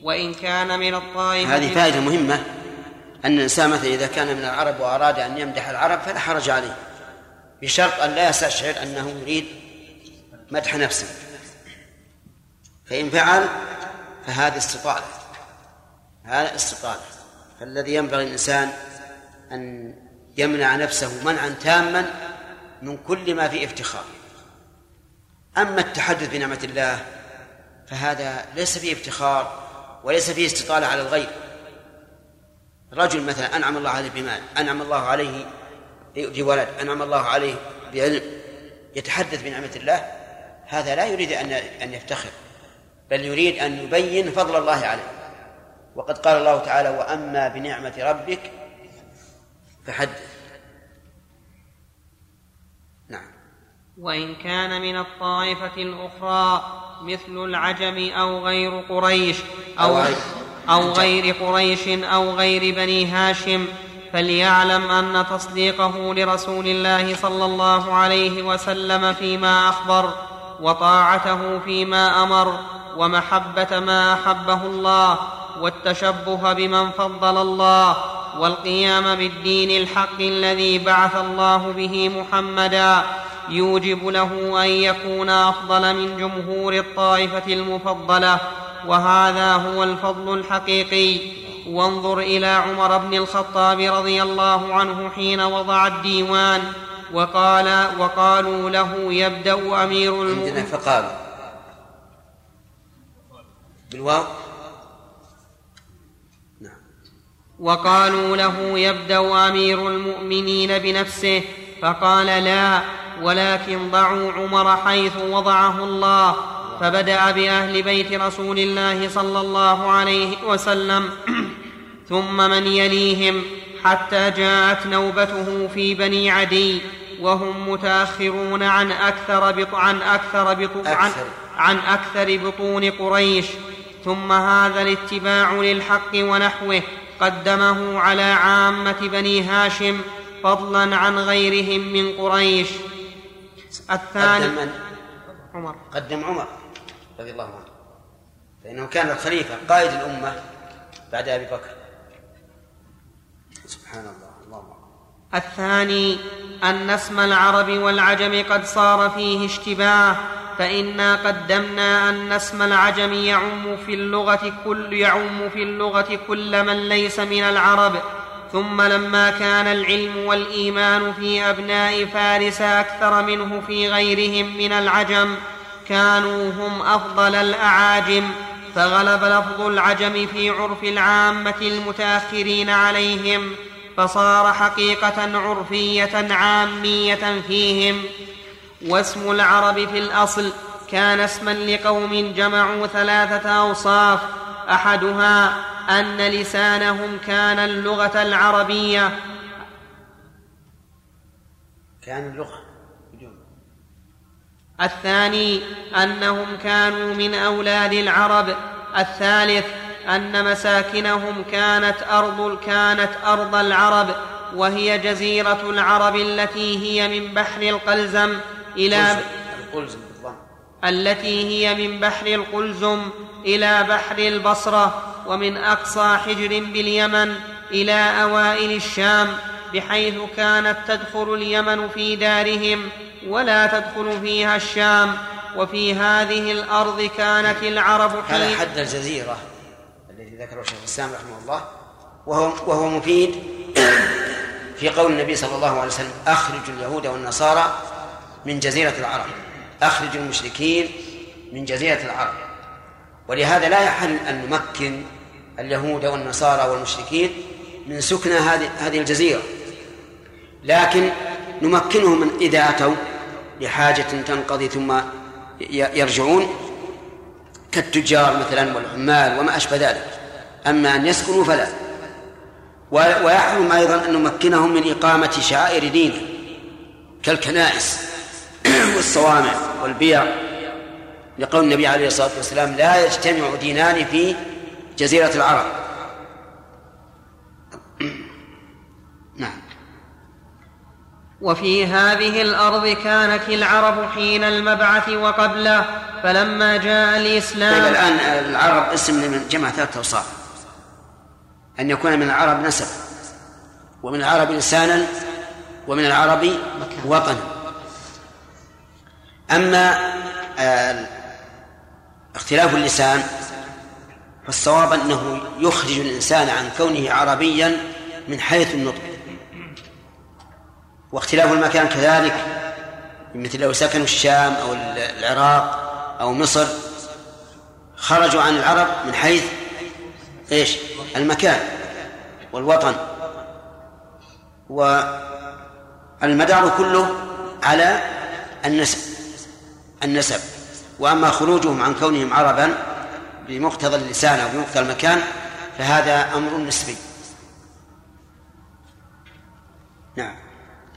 وإن كان من الطائفة هذه فائدة مهمة أن الإنسان مثلا إذا كان من العرب وأراد أن يمدح العرب فلا حرج عليه بشرط أن لا يستشعر أنه يريد مدح نفسه. فإن فعل فهذه استطالة هذا استطالة فالذي ينبغي الإنسان أن يمنع نفسه منعا تاما من كل ما فيه افتخار. أما التحدث بنعمة الله فهذا ليس فيه افتخار وليس فيه استطالة على الغير رجل مثلا أنعم الله عليه بمال أنعم الله عليه بولد أنعم الله عليه بعلم يتحدث بنعمة الله هذا لا يريد أن أن يفتخر بل يريد أن يبين فضل الله عليه. وقد قال الله تعالى وأما بنعمة ربك فحدث. نعم. وإن كان من الطائفة الأخرى مثل العجم أو غير قريش أو أو غير. قريش أو غير بني هاشم فليعلم أن تصديقه لرسول الله صلى الله عليه وسلم فيما أخبر وطاعته فيما أمر ومحبة ما أحبه الله والتشبه بمن فضل الله والقيام بالدين الحق الذي بعث الله به محمدا يوجب له أن يكون أفضل من جمهور الطائفة المفضلة. وهذا هو الفضل الحقيقي. وانظر إلى عمر بن الخطاب رضي الله عنه حين وضع الديوان. وقال وقالوا له يبدأ أمير عندنا المؤمنين. فقالوا بالواو نعم وقالوا له يبدأ أمير المؤمنين بنفسه فقال لا ولكن ضعوا عمر حيث وضعه الله فبدأ بأهل بيت رسول الله صلى الله عليه وسلم. ثم من يليهم حتى جاءت نوبته في بني عدي وهم متأخرون عن أكثر بط عن أكثر بط عن, أكثر. عن أكثر بطون قريش. ثم هذا الاتباع للحق ونحوه. قدمه على عامة بني هاشم فضلا عن غيرهم من قريش الثاني قدم من؟ عمر قدم عمر رضي الله عنه فإنه كان الخليفة قائد الأمة بعد أبي بكر سبحان الله أكبر. الثاني أن اسم العرب والعجم قد صار فيه اشتباه فإنا قدمنا أن اسم العجم يعم في اللغة كل يعم في اللغة كل من ليس من العرب. ثم لما كان العلم والإيمان في أبناء فارس أكثر منه في غيرهم من العجم كانوا هم أفضل الأعاجم. فغلب لفظ العجم في عرف العامة المتأخرين عليهم فصار حقيقة عرفية عامية فيهم. واسم العرب في الأصل كان اسما لقوم جمعوا ثلاثة أوصاف. أحدها أن لسانهم كان اللغة العربية. كان اللغة الثاني أنهم كانوا من أولاد العرب. الثالث أن مساكنهم كانت أرض كانت أرض العرب وهي جزيرة العرب التي هي من بحر القلزم. إلى القلزم. التي هي من بحر القلزم إلى بحر البصرة ومن أقصى حجر باليمن إلى أوائل الشام بحيث كانت تدخل اليمن في دارهم ولا تدخل فيها الشام. وفي هذه الأرض كانت العرب هذا حين حد الجزيرة الذي ذكره شيخ الإسلام رحمه الله. وهو وهو مفيد في قول النبي صلى الله عليه وسلم أخرجوا اليهود والنصارى من جزيرة العرب. أخرجوا المشركين من جزيرة العرب. ولهذا لا يحل أن نمكن اليهود والنصارى والمشركين من سكن هذه هذه الجزيرة. لكن نمكنهم من إذا أتوا لحاجة تنقضي ثم يرجعون كالتجار مثلا والعمال وما أشبه ذلك. أما أن يسكنوا فلا. ويحرم أيضا أن نمكنهم من إقامة شعائر دينه كالكنائس. والصوامع والبيع لقول النبي عليه الصلاة والسلام لا يجتمع دينان في جزيرة العرب. نعم. وفي هذه الأرض كانت العرب حين المبعث وقبله فلما جاء طيب الاسلام الآن العرب اسم من جمع ثلاثة أوصاف. أن يكون من العرب نسب ومن العرب لسانا ومن العرب وطنا. أما آه، اختلاف اللسان فالصواب أنه يخرج الإنسان عن كونه عربيا من حيث النطق. واختلاف المكان كذلك مثل لو سكنوا الشام أو العراق أو مصر خرجوا عن العرب من حيث إيش؟ المكان والوطن. والمدار كله على النسب. النسب. وأما خروجهم عن كونهم عربا بمقتضى اللسان أو بمقتضى المكان فهذا أمر نسبي. نعم.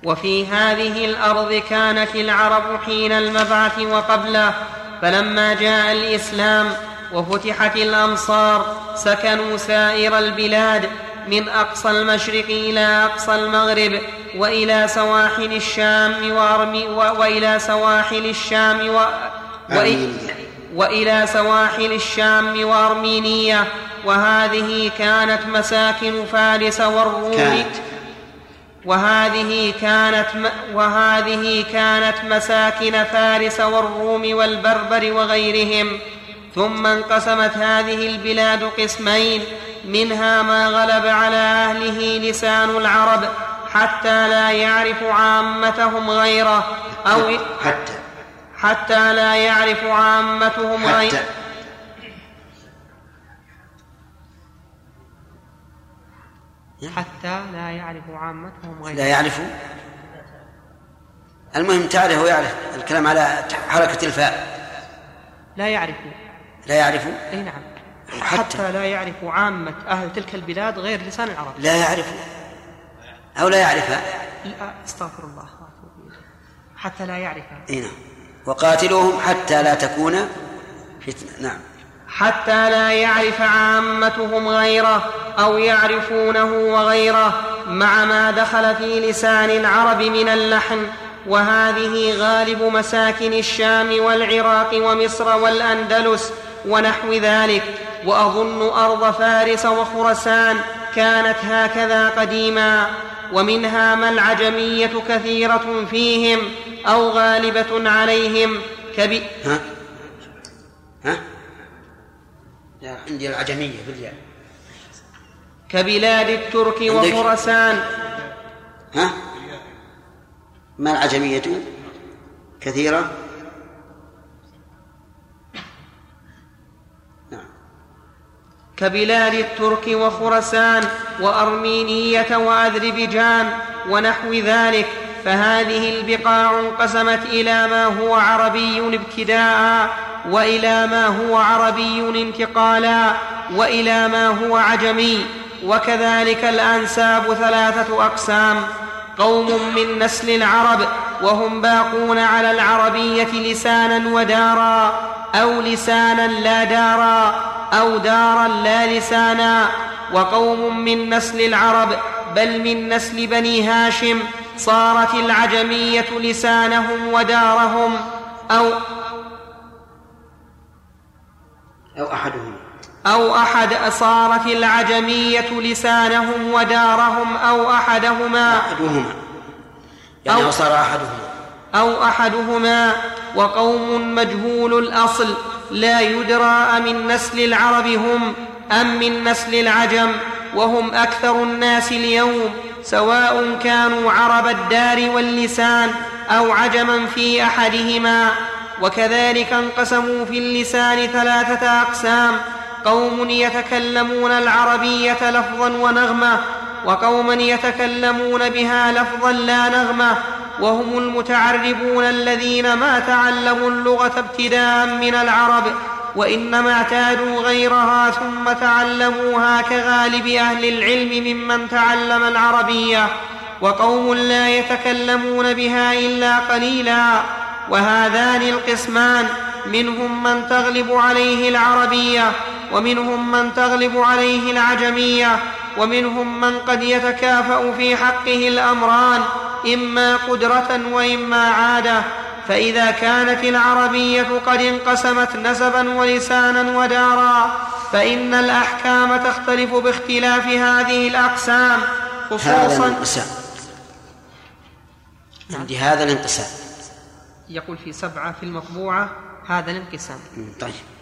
وفي هذه الأرض كانت العرب حين المبعث وقبله فلما جاء الإسلام وفتحت الامصار سكنوا سائر البلاد من أقصى المشرق إلى أقصى المغرب وإلى سواحل الشام وأرمي و- وإلى سواحل الشام و وإ- أرمينيا. وإلى سواحل الشام وأرمينية وهذه كانت مساكن فارس والروم كانت. وهذه كانت م- وهذه كانت مساكن فارس والروم والبربر وغيرهم. ثم انقسمت هذه البلاد قسمين. منها ما غلب على أهله لسان العرب حتى لا يعرف عامتهم غيره. أو حتى. حتى لا يعرف عامتهم غيره حتى حتى لا يعرف عامتهم غيره. لا يعرف. المهم تعرف ويعرف الكلام على حركة الفاء. لا يعرف. لا يعرف. أي نعم. حتى. حتى لا يعرف عامة أهل تلك البلاد غير لسان العرب. لا يعرف. أو لا يعرفها لا أستغفر الله. حتى لا يعرفها إي نعم. وقاتلوهم حتى لا تكون فتنة. نعم. حتى لا يعرف عامتهم غيره أو يعرفونه وغيره مع ما دخل في لسان العرب من اللحن. وهذه غالب مساكن الشام والعراق ومصر والأندلس ونحو ذلك. وأظن أرض فارس وخرسان كانت هكذا قديما ومنها ما العجمية كثيرة فيهم أو غالبة عليهم كبي ها؟ ها؟ لا عندي العجمية بالياء. كبلاد الترك؟ وخرسان. ها؟ ما العجمية؟ كثيرة نعم كبلاد الترك وخرسان وأرمينية وأذربيجان ونحو ذلك فهذه البقاع انقسمت إلى ما هو عربي ابتداء وإلى ما هو عربي انتقالا وإلى ما هو عجمي وكذلك الأنساب ثلاثة أقسام. قوم من نسل العرب وهم باقون على العربية لسانا ودارا أو لسانا لا دارا أو دارا لا لسانا وقوم من نسل العرب بل من نسل بني هاشم صارت العجمية لسانهم ودارهم أو أو أحدهم. أو أحد صارت العجمية لسانهم ودارهم أو أحدهما. أحدهما. يعني أو- صار أحدهما. أو أحدهما. وقوم مجهول الأصل. لا يدرى من نسل العرب هم أم من نسل العجم. وهم أكثر الناس اليوم. سواء كانوا عرب الدار واللسان أو عجما في أحدهما. وكذلك انقسموا في اللسان ثلاثة أقسام. قوم يتكلمون العربية لفظا ونغمة وقوما يتكلمون بها لفظا لا نغمه وهم المتعربون الذين ما تعلموا اللغة ابتداء من العرب وإنما اعتادوا غيرها ثم تعلموها كغالب أهل العلم ممن تعلم العربية. وقوم لا يتكلمون بها إلا قليلا وهذان القسمان منهم من تغلب عليه العربية. ومنهم من تغلب عليه العجمية ومنهم من قد يتكافأ في حقه الأمران إما قدرة وإما عادة. فإذا كانت العربية قد انقسمت نسبا ولسانا ودارا فإن الأحكام تختلف باختلاف هذه الأقسام هذا خصوصا الانقسام. عندي هذا الانقسام. يقول في سبعة في المطبوعة هذا الانقسام. طيب.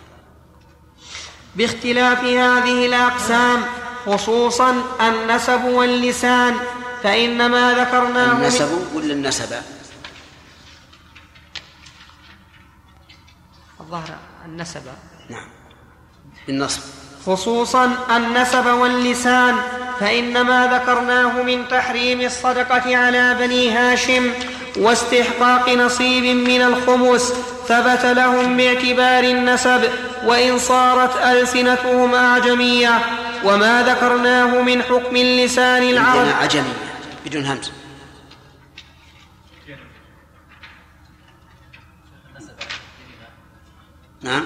باختلاف هذه الأقسام خصوصا النسب واللسان فان ما ذكرناه النسب ولا النسب؟ الظاهر النسب. نعم. بالنصب. خصوصا النسب واللسان فان ما ذكرناه من تحريم الصدقة على بني هاشم واستحقاق نصيب من الخمس ثبت لهم باعتبار النسب وإن صارت ألسنتهم أعجمية وما ذكرناه من حكم اللسان عندنا عجمية بدون همز. نعم.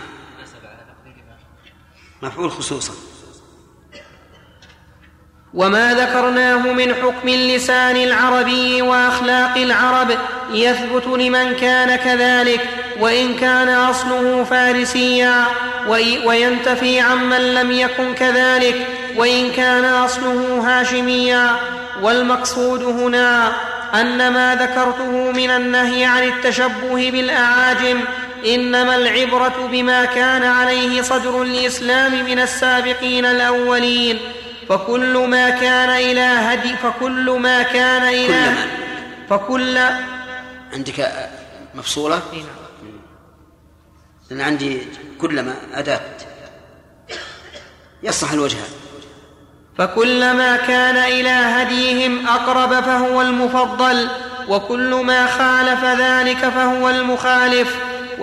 مفعول خصوصا. وما ذكرناه من حكم اللسان العربي وأخلاق العرب يثبت لمن كان كذلك وإن كان أصله فارسيا وي- وينتفي عمن لم يكن كذلك وإن كان أصله هاشميا. والمقصود هنا أن ما ذكرته من النهي عن التشبه بالأعاجم إنما العبرة بما كان عليه صدر الإسلام من السابقين الأولين. فكل ما كان إلى هدي فكل ما كان إلى كلما. فكل عندك مفصولة؟ إي نعم. عندي كلما أداة. يصلح الوجهان فكلما كان إلى هديهم أقرب فهو المفضل وكل ما خالف ذلك فهو المخالف.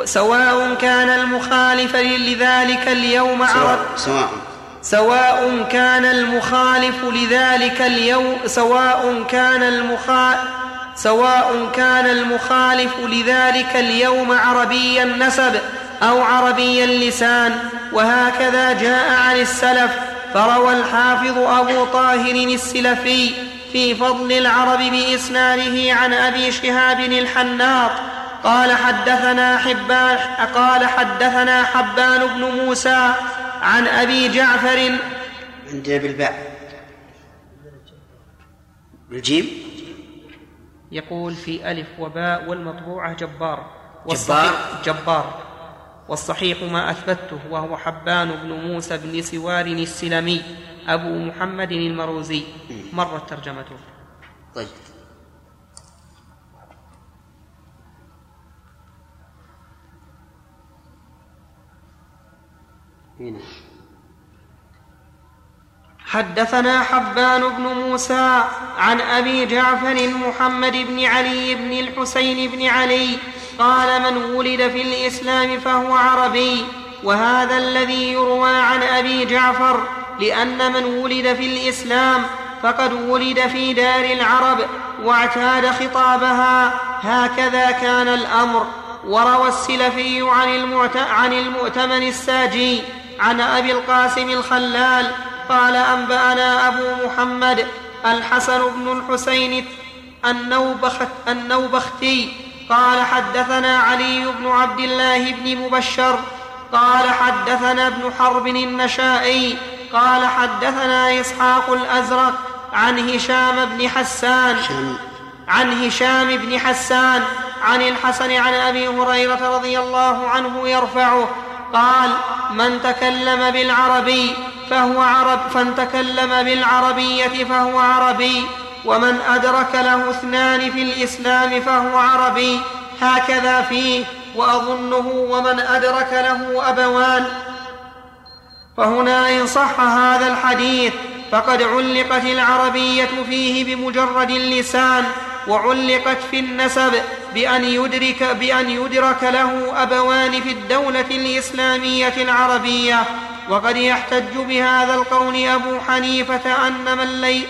سواء كان المخالف لذلك اليوم عرب. سواء. سواء كان المخالف لذلك اليوم سواء كان المخا سواء كان المخالف لذلك اليوم عربي النسب أو عربي اللسان. وهكذا جاء عن السلف فروى الحافظ أبو طاهر السلفي في فضل العرب بإسناده عن أبي شهاب الحناط. قال حدثنا حبان قال حدثنا حبان بن موسى عن أبي جعفر. عندي بالباء بالجيم يقول في ألف وباء والمطبوعة جبار. جبار؟ جبار. والصحيح ما أثبته وهو حبان بن موسى بن سوار السلمي أبو محمد المروزي. مرت ترجمته. طيب. هنا حدثنا حبان بن موسى عن أبي جعفر محمد بن علي بن الحسين بن علي قال من ولد في الإسلام فهو عربي وهذا الذي يروى عن أبي جعفر لأن من ولد في الإسلام فقد ولد في دار العرب واعتاد خطابها هكذا كان الأمر. وروى السلفي عن, عن المؤتمن الساجي عن أبي القاسم الخلال قال أنبأنا أبو محمد الحسن بن الحسين النوبخت النوبختي قال حدثنا علي بن عبد الله بن مبشر قال حدثنا ابن حرب النشائي قال حدثنا إسحاق الأزرق عن هشام بن حسان عن هشام بن حسان عن الحسن عن أبي هريرة رضي الله عنه يرفعه قال من تكلم بالعربي فهو عرب فان تكلم بالعربية فهو عربي ومن أدرك له اثنان في الإسلام فهو عربي هكذا فيه وأظنه ومن أدرك له أبوان. فهنا إن صح هذا الحديث فقد علقت العربية فيه بمجرد اللسان وعلقت في النسب بأن يدرك بأن يدرك له أبوان في الدولة الإسلامية العربية. وقد يحتج بهذا القول أبو حنيفة أن من, لي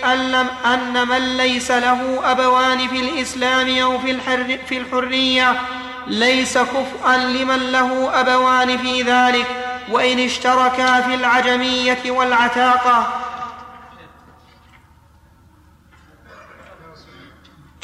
أن من ليس له أبوان في الإسلام أو في, الحر في الحرية. ليس كفءا لمن له أبوان في ذلك. وإن اشتركا في العجمية والعتاقة.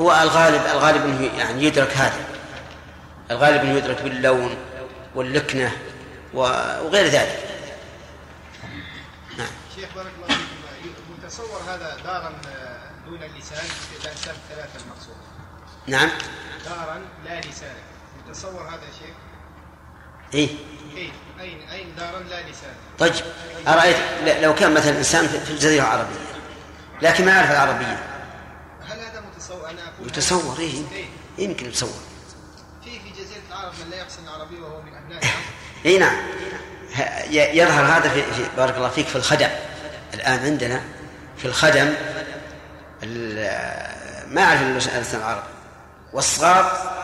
هو الغالب الغالب إنه يعني يدرك هذا. الغالب إنه يدرك باللون واللكنة وغير ذلك. نعم. شيخ بارك الله فيكم متصور هذا دارا دون اللسان في الأنساب الثلاثة المقصودة نعم. دارا لا لسان. متصور هذا شيخ؟ إيه. إيه. أين أين دارا لا لسان؟ طيب أرأيت لو كان مثلا إنسان في الجزيرة العربية لكن ما يعرف العربية. هل هذا متصور أنا أقول؟ يتصور إيه. يمكن يتصور في في جزيرة العرب من لا يحسن العربية وهو من أبنائها اي نعم. يظهر هذا في, في بارك الله فيك في الخدم. الآن عندنا في الخدم ما يعرف اللسان العرب. والصغار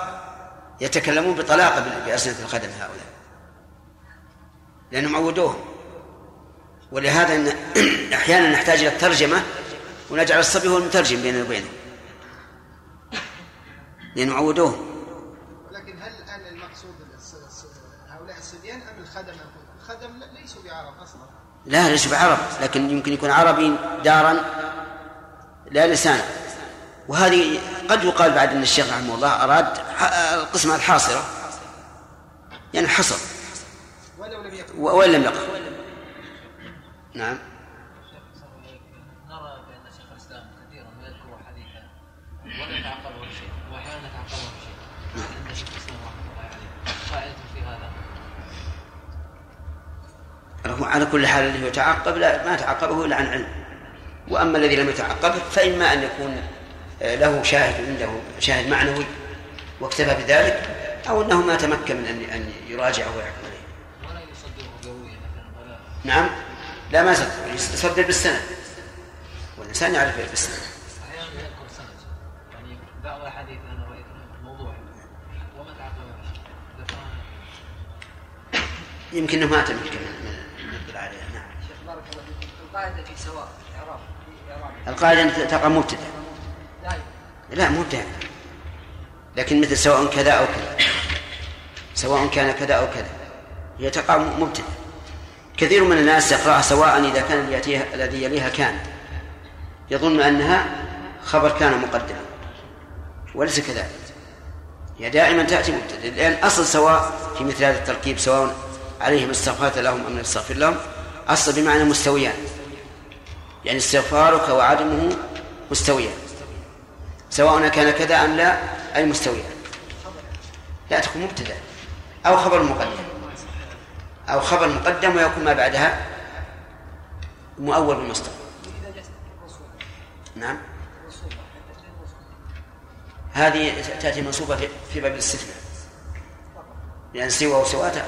يتكلمون بطلاقة بألسنة الخدم هؤلاء. لأنهم عودوهم. ولهذا إن أحيانا نحتاج إلى الترجمة ونجعل الصبي هو المترجم بيننا وبينه. لأنهم عودوهم ولكن هل الآن المقصود هؤلاء الصبيان أم الخدم الخدم ليسوا بعرب أصلا. لا ليسوا بعرب لكن يمكن يكون عربي دارا لا لسان وهذه قد يقال بعد أن الشيخ رحمه الله أراد القسمة الحاصرة. يعني حصر. ولو لم يقل لم يقل نعم. يتعقبه شيء؟ واحيانا يتعقبه شيء. عند شيخ الاسلام رحمة الله عليه. قاعدة في هذا؟ على كل حال الذي يتعقب لا ما تعقبه إلا عن علم. وأما الذي لم يتعقبه فإما أن يكون له شاهد عنده شاهد معنوي واكتفى بذلك أو أنه ما تمكن من أن أن يراجعه ويحكم عليه. ولا ولا نعم. لا ما يصدق يصدق بالسند والإنسان يعرف بالسند. يمكن ما من من الدل عليها نعم. شيخ بارك الله فيك. القاعدة في سواء في إعراب. القاعدة تقع مبتدأ. لا مو دائما لكن مثل سواء كذا أو كذا. سواء كان كذا أو كذا. هي تقع مبتدأ. كثير من الناس يقرأها سواء إذا كان الذي يليها كان. يظن أنها خبر كان مقدما وليس كذلك. هي دائما تأتي مبتدأ. لأن أصل سواء في مثل هذا التركيب سواء عليهم استغفرت لهم أم لم تستغفر لهم. أصل بمعنى مستويان. يعني استغفارك وعدمه مستويان. سواء كان كذا أم لا أي مستويان. لا تكون مبتدأ. أو خبر مقدم. أو خبر مقدم ويكون ما بعدها مؤول بالمصدر. نعم. هذه تأتي منصوبة في- باب الاستثناء. لأن سوى وسواء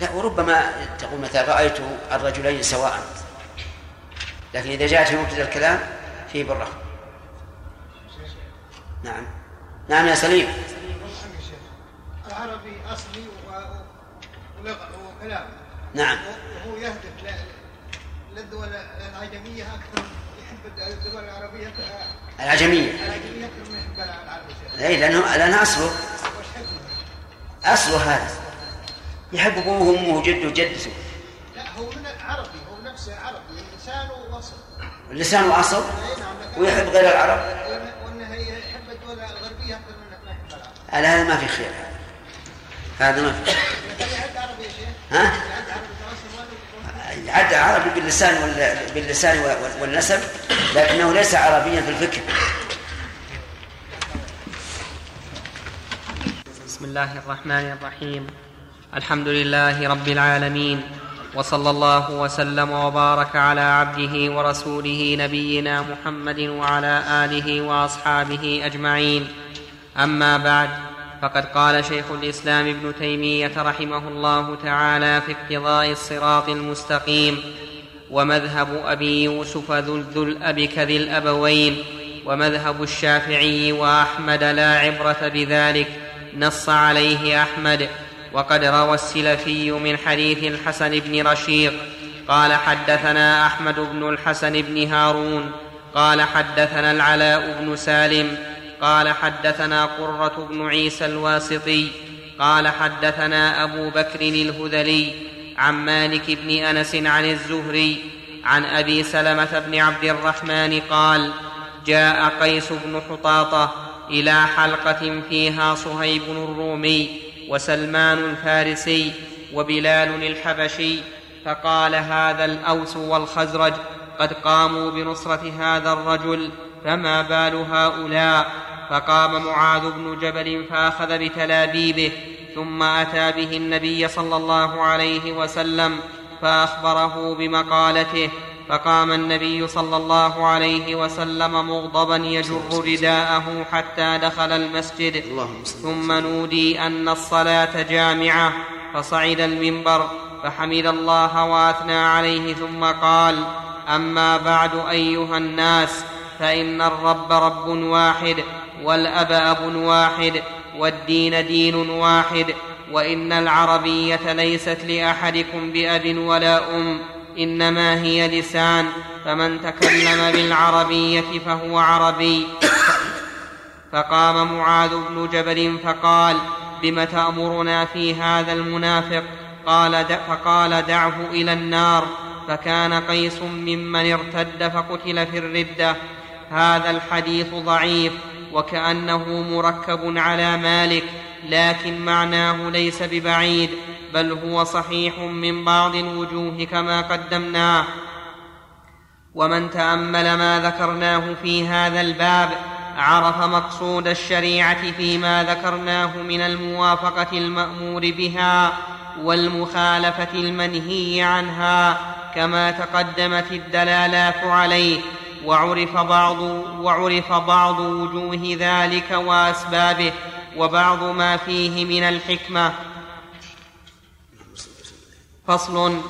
لا وربما تقول مثلا رأيت الرجلين سواء لكن إذا جاءت في مبتدأ الكلام فيه بالرفع نعم. نعم يا سليم. العربي أصلي و- ولغة وكلام نعم. وهو يهدف للدول العجمية أكثر يحب الدول العربية أكثر- العجمية. العجمية أكثر من يحب العربي. شيخ. أي لأنه لأنه أصله؟ أصله هذا. يحب أبوه وأمه وجده وجدته لا هو من العربي هو نفسه عربي لسانه وصل لسانه إي نعم ويحب غير العرب؟ وانه يحب الدول الغربيه أكثر من ما يحب العرب. على هذا ما في خير. هذا ما في خير. ها؟ عد عربي باللسان وال- باللسان وال- والنسب لكنه ليس عربيا في الفكر بسم الله الرحمن الرحيم. الحمد لله رب العالمين وصلى الله وسلم وبارك على عبده ورسوله نبينا محمد وعلى آله وأصحابه أجمعين. أما بعد فقد قال شيخ الإسلام ابن تيمية رحمه الله تعالى في اقتضاء الصراط المستقيم ومذهب أبي يوسف ذو الاب كذي الأبوين ومذهب الشافعي وأحمد لا عبرة بذلك نص عليه أحمد. وقد روى السلفي من حديث الحسن بن رشيق قال حدثنا أحمد بن الحسن بن هارون قال حدثنا العلاء بن سالم قال حدثنا قرة بن عيسى الواسطي قال حدثنا أبو بكر الهذلي عن مالك بن أنس عن الزهري عن أبي سلمة بن عبد الرحمن قال جاء قيس بن حطاطة إلى حلقة فيها صهيب الرومي وسلمان الفارسي وبلال الحبشي فقال هذا الأوس والخزرج قد قاموا بنصرة هذا الرجل فما بال هؤلاء؟ فقام معاذ بن جبل فأخذ بتلابيبه ثم أتى به النبي صلى الله عليه وسلم فأخبره بمقالته فقام النبي صلى الله عليه وسلم مغضبا يجر رداءه حتى دخل المسجد. ثم نودي أن الصلاة جامعة. فصعد المنبر فحمد الله وأثنى عليه ثم قال أما بعد أيها الناس فإن الرب رب واحد والأب أب واحد والدين دين واحد وإن العربية ليست لأحدكم بأب ولا أم. إنما هي لسان فمن تكلم بالعربية فهو عربي. فقام معاذ بن جبل فقال بم تأمرنا في هذا المنافق؟ قال فقال دعه إلى النار. فكان قيس ممن ارتد فقتل في الردة. هذا الحديث ضعيف. وكأنه مركب على مالك لكن معناه ليس ببعيد بل هو صحيح من بعض الوجوه كما قدمناه. ومن تأمل ما ذكرناه في هذا الباب عرف مقصود الشريعة فيما ذكرناه من الموافقة المأمور بها والمخالفة المنهي عنها كما تقدمت الدلالات عليه. وعرف بعض وعرف بعض وجوه ذلك وأسبابه وبعض ما فيه من الحكمة. فصل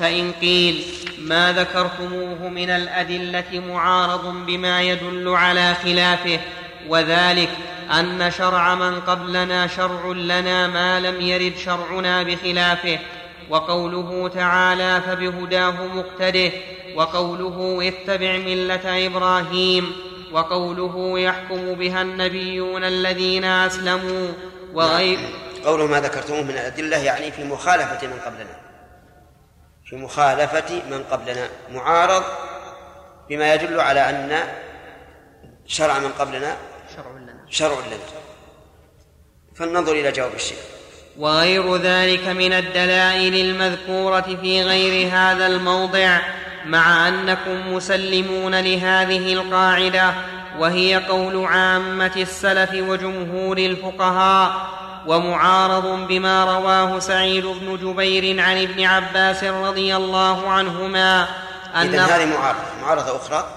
فإن قيل ما ذكرتموه من الأدلة معارض بما يدل على خلافه وذلك أن شرع من قبلنا شرع لنا ما لم يرد شرعنا بخلافه وقوله تعالى فبهداه مقتده وقوله اتبع ملة إبراهيم وقوله يحكم بها النبيون الذين أسلموا وغير قوله ما ذكرتموه من الأدلة يعني في مخالفة من قبلنا. في مخالفة من قبلنا. معارض بما يدل على أن شرع من قبلنا شرع لنا. شرع لنا. فلننظر إلى جواب الشيخ. وغير ذلك من الدلائل المذكورة في غير هذا الموضع مع أنكم مسلمون لهذه القاعدة وهي قول عامة السلف وجمهور الفقهاء ومعارض بما رواه سعيد بن جبير عن ابن عباس رضي الله عنهما أن إذن هذه معارضة معارضة أخرى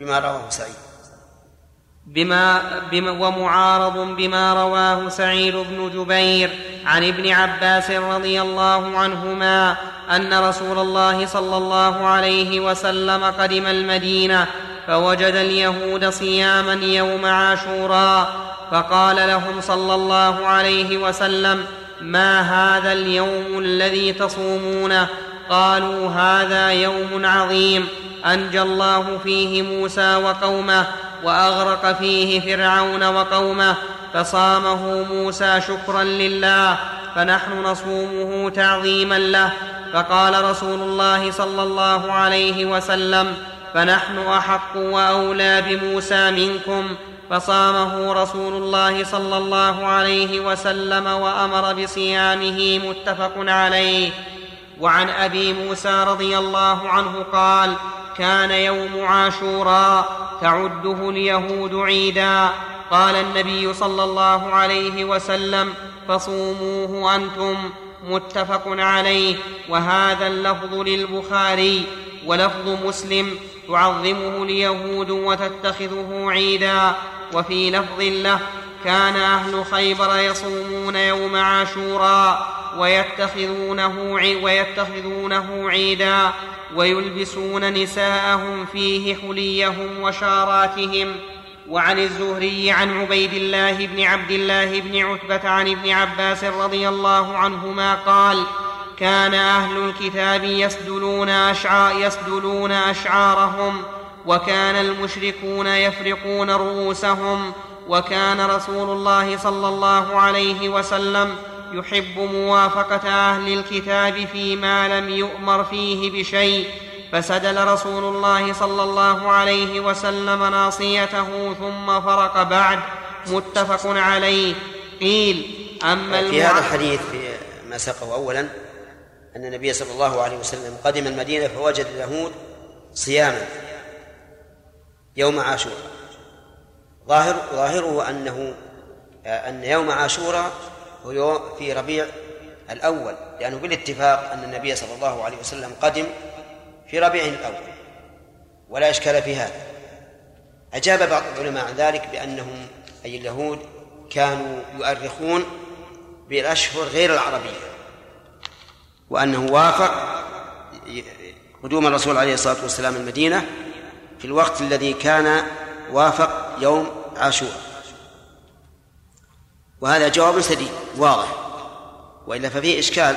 بما رواه سعيد. بما, بما ومعارض بما رواه سعيد بن جبير عن ابن عباس رضي الله عنهما أن رسول الله صلى الله عليه وسلم قدم المدينة فوجد اليهود صياما يوم عاشوراء فقال لهم صلى الله عليه وسلم ما هذا اليوم الذي تصومونه قالوا هذا يوم عظيم أنجى الله فيه موسى وقومه وأغرق فيه فرعون وقومه فصامه موسى شكرا لله فنحن نصومه تعظيما له. فقال رسول الله صلى الله عليه وسلم فنحن أحق وأولى بموسى منكم. فصامه رسول الله صلى الله عليه وسلم وأمر بصيامه متفق عليه. وعن أبي موسى رضي الله عنه قال كان يوم عاشوراء تعده اليهود عيدا. قال النبي صلى الله عليه وسلم فصوموه أنتم متفق عليه. وهذا اللفظ للبخاري ولفظ مسلم تعظمه اليهود وتتخذه عيدا. وفي لفظ له كان أهل خيبر يصومون يوم عاشوراء ويتخذونه ويتخذونه عيدا ويلبسون نساءهم فيه حليهم وشاراتهم. وعن الزهري عن عبيد الله بن عبد الله بن عتبة عن ابن عباس رضي الله عنهما قال كان أهل الكتاب يسدلون, أشعار يسدلون أشعارهم وكان المشركون يفرقون رؤوسهم وكان رسول الله صلى الله عليه وسلم يحب موافقة أهل الكتاب فيما لم يؤمر فيه بشيء فسدل رسول الله صلى الله عليه وسلم ناصيته ثم فرق بعد. متفق عليه. قيل أما في هذا الحديث في ما سقه أولا أن النبي صلى الله عليه وسلم قدم المدينة فوجد اليهود صياما يوم عاشوراء. ظاهر ظاهره أنه أن يوم عاشوراء هو في ربيع الأول لأنه بالاتفاق أن النبي صلى الله عليه وسلم قدم في ربيع الأول ولا إشكال في هذا. أجاب بعض العلماء عن ذلك بأنهم أي اليهود كانوا يؤرخون بالأشهر غير العربية وأنه وافق قدوم الرسول عليه الصلاة والسلام المدينة في الوقت الذي كان وافق يوم عاشوراء. وهذا جواب سديد واضح. وإلا ففيه إشكال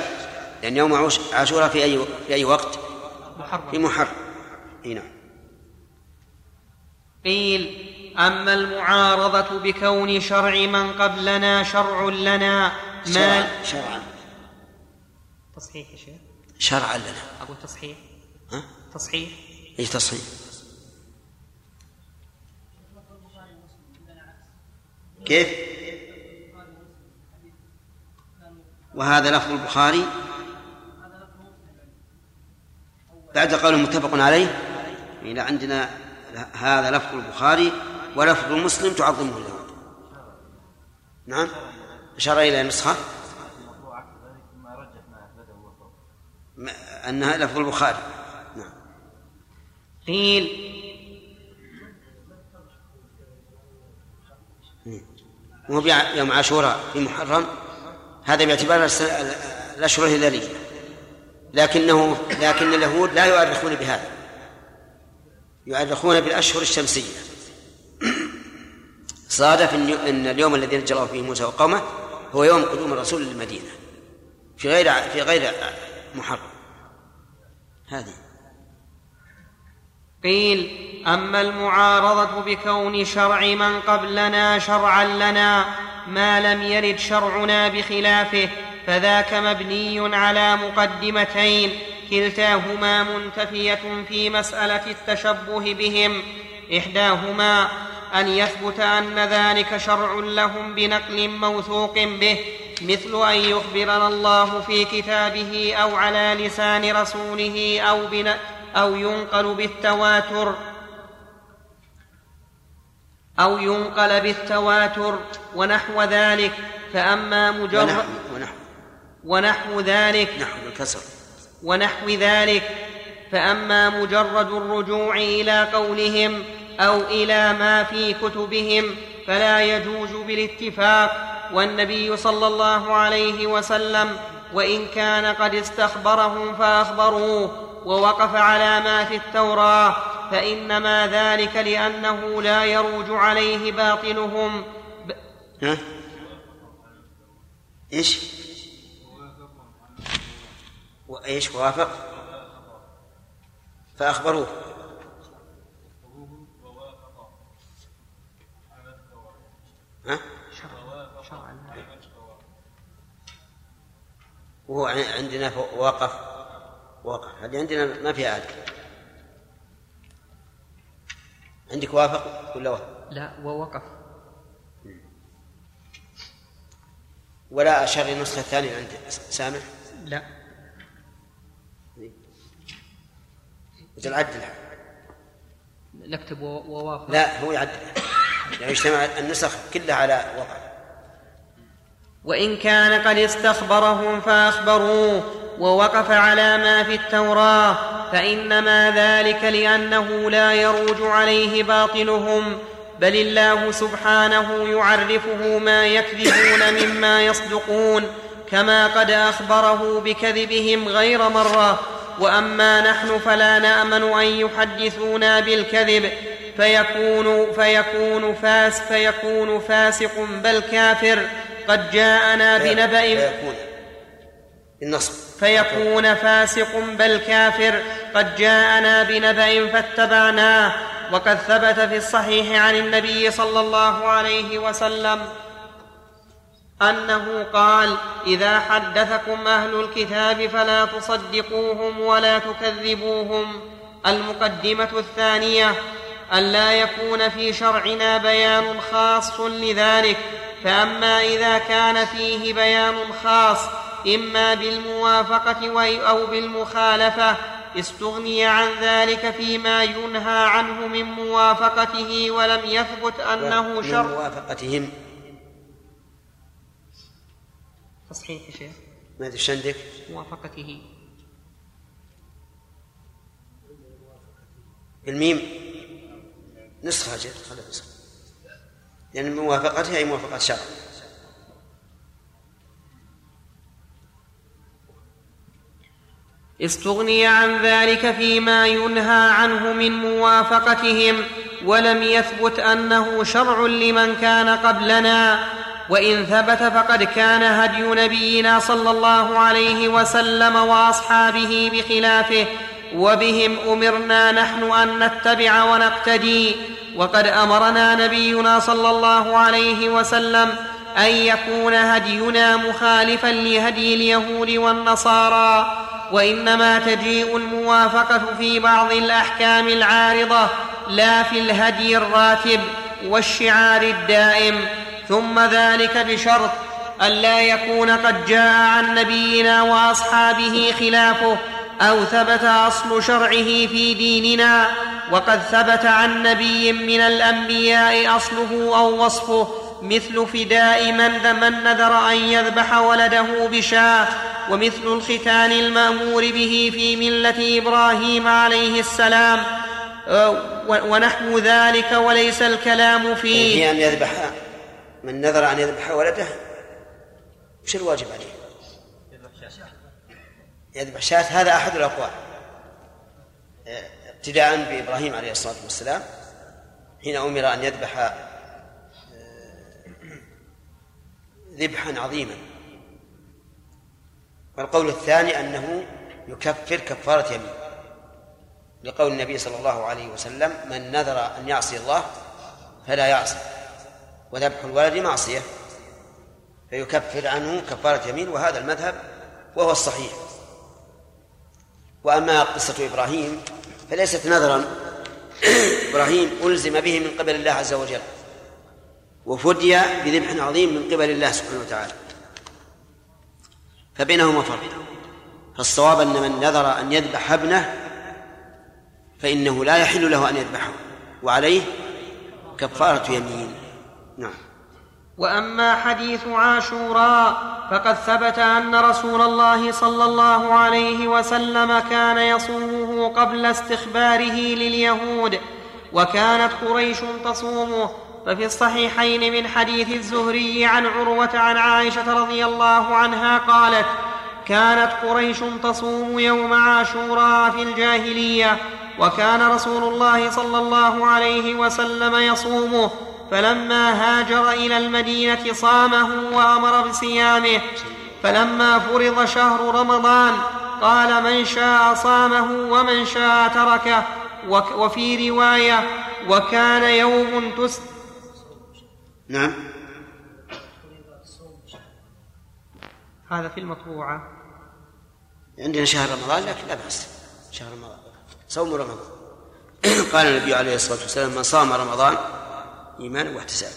لأن يوم عاشوراء في أي في أي وقت؟ محرم. في محرم. إي نعم. قيل أما المعارضة بكون شرع من قبلنا شرع لنا ما شرعا. تصحيح يا شيخ؟ شرعا لنا. أقول تصحيح. ها؟ تصحيح. إيش تصحيح؟ كيف؟ وهذا لفظ البخاري. بعد قوله متفق عليه إلى عندنا هذا لفظ البخاري ولفظ مسلم تعظمه اليهود نعم. أشار إلى نسخة. أنها لفظ البخاري. نعم. قيل. وهو يوم عاشوراء في محرم هذا باعتبار الأشهر الهلالية لكنه لكن اليهود لا يؤرخون بهذا. يؤرخون بالأشهر الشمسية. صادف أن اليوم الذي نجى الله فيه موسى وقومه هو يوم قدوم الرسول للمدينة. في غير في غير محرم. هذه. قيل أما المعارضة بكون شرع من قبلنا شرعا لنا ما لم يرد شرعنا بخلافه فذاك مبني على مقدمتين كلتاهما منتفية في مسألة التشبه بهم. إحداهما أن يثبت أن ذلك شرع لهم بنقل موثوق به مثل أن يخبرنا الله في كتابه أو على لسان رسوله أو, بن أو ينقل بالتواتر. أو ينقل بالتواتر ونحو ذلك. فأما مجرد ونحو ونحو ونحو ذلك. نحو بالكسر ونحو ذلك. فأما مجرد الرجوع إلى قولهم أو إلى ما في كتبهم فلا يجوز بالاتفاق. والنبي صلى الله عليه وسلم وإن كان قد استخبرهم فأخبروه. ووقف على ما في التوراه فإنما ذلك لأنه لا يروج عليه باطلهم ب... ها؟ إيش؟ وإيش وافق؟ فأخبروه ها؟ وهو عندنا وقف وقع هذه عندنا ما فيها آية عندك وافق ولا وافق؟ لا ووقف ولا أشار النسخة الثانية عند سامح؟ لا. وجل عدلها نكتب ووافق لا هو يعدلها يعني اجتمع النسخ كلها على وقع. وإن كان قد استخبرهم فأخبروه. ووقف على ما في التوراه فإنما ذلك لأنه لا يروج عليه باطلهم بل الله سبحانه يعرفه ما يكذبون مما يصدقون كما قد أخبره بكذبهم غير مرة. وأما نحن فلا نأمن أن يحدثونا بالكذب فيكون فيكون فاس فيكون فاسق بل كافر. قد جاءنا بنبأ فيكون. بالنصب. فيكون فاسق بل كافر قد جاءنا بنبأ فاتبعناه وقد ثبت في الصحيح عن النبي صلى الله عليه وسلم أنه قال إذا حدثكم أهل الكتاب فلا تصدقوهم ولا تكذبوهم. المقدمة الثانية أن لا يكون في شرعنا بيان خاص لذلك فأما إذا كان فيه بيان خاص إما بالموافقة أو بالمخالفة استغني عن ذلك فيما ينهى عنه من موافقته ولم يثبت أنه شر. من موافقتهم. تصحيح يا شيخ. ما ادري عندك موافقته. الميم. نسخة جد خلها نسخة لأن موافقتها هي موافقة شرع؟ استغني عن ذلك فيما ينهى عنه من موافقتهم ولم يثبت أنه شرع لمن كان قبلنا. وإن ثبت فقد كان هدي نبينا صلى الله عليه وسلم وأصحابه بخلافه وبهم أمرنا نحن أن نتبع ونقتدي. وقد أمرنا نبينا صلى الله عليه وسلم أن يكون هدينا مخالفا لهدي اليهود والنصارى. وإنما تجيء الموافقة في بعض الأحكام العارضة لا في الهدي الراتب والشعار الدائم. ثم ذلك بشرط الا يكون قد جاء عن نبينا وأصحابه خلافه أو ثبت أصل شرعه في ديننا. وقد ثبت عن نبي من الأنبياء أصله أو وصفه. مثل فداء من من نذر أن يذبح ولده بشاه ومثل الختان المأمور به في ملة إبراهيم عليه السلام. آه، ونحو ذلك وليس الكلام فيه في أن يذبح من نذر أن يذبح ولده؟ وش الواجب عليه؟ يذبح شاة هذا أحد الأقوال. آه، ابتداء بإبراهيم عليه الصلاة والسلام حين أمر أن يذبح ذبحا عظيما. والقول الثاني أنه يكفر كفارة يمين. لقول النبي صلى الله عليه وسلم من نذر أن يعصي الله فلا يعصي وذبح الولد معصية. فيكفر عنه كفارة يمين وهذا المذهب وهو الصحيح. وأما قصة إبراهيم فليست نذرا. إبراهيم ألزم به من قبل الله عز وجل. وفدي بذبح عظيم من قبل الله سبحانه وتعالى. فبينهما فرق. فالصواب أن من نذر أن يذبح ابنه فإنه لا يحل له أن يذبحه وعليه كفارة يمين. نعم. وأما حديث عاشوراء فقد ثبت أن رسول الله صلى الله عليه وسلم كان يصومه قبل استخباره لليهود وكانت قريش تصومه. ففي الصحيحين من حديث الزهري عن عروة عن عائشة رضي الله عنها قالت كانت قريش تصوم يوم عاشوراء في الجاهلية وكان رسول الله صلى الله عليه وسلم يصومه فلما هاجر إلى المدينة صامه وأمر بصيامه. فلما فرض شهر رمضان قال من شاء صامه ومن شاء تركه. وفي رواية وكان يوم تس نعم. هذا في المطبوعة. عندنا شهر رمضان لكن لا بأس. شهر رمضان. صوم رمضان. قال النبي عليه الصلاة والسلام من صام رمضان إيمانا واحتسابا.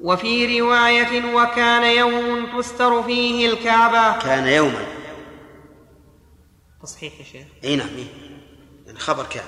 وفي رواية وكان يوم تستر فيه الكعبة. كان يوما. تصحيح يا شيخ. أي نعم إيه؟ يعني خبر كان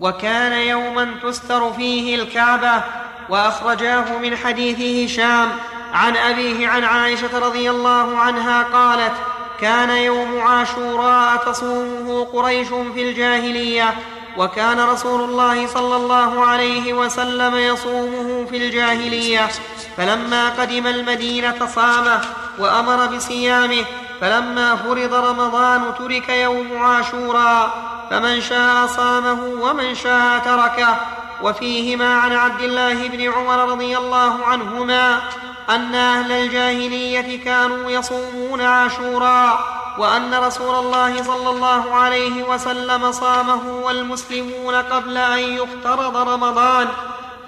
وكان يوما تستر فيه الكعبة وأخرجاه من حديث هشام عن أبيه عن عائشة رضي الله عنها قالت كان يوم عاشوراء تصومه قريش في الجاهلية وكان رسول الله صلى الله عليه وسلم يصومه في الجاهلية. فلما قدم المدينة صامه وأمر بصيامه فلما فرض رمضان ترك يوم عاشوراء. فمن شاء صامه ومن شاء تركه. وفيهما عن عبد الله بن عمر رضي الله عنهما أن أهل الجاهلية كانوا يصومون عاشوراء وأن رسول الله صلى الله عليه وسلم صامه والمسلمون قبل أن يفترض رمضان.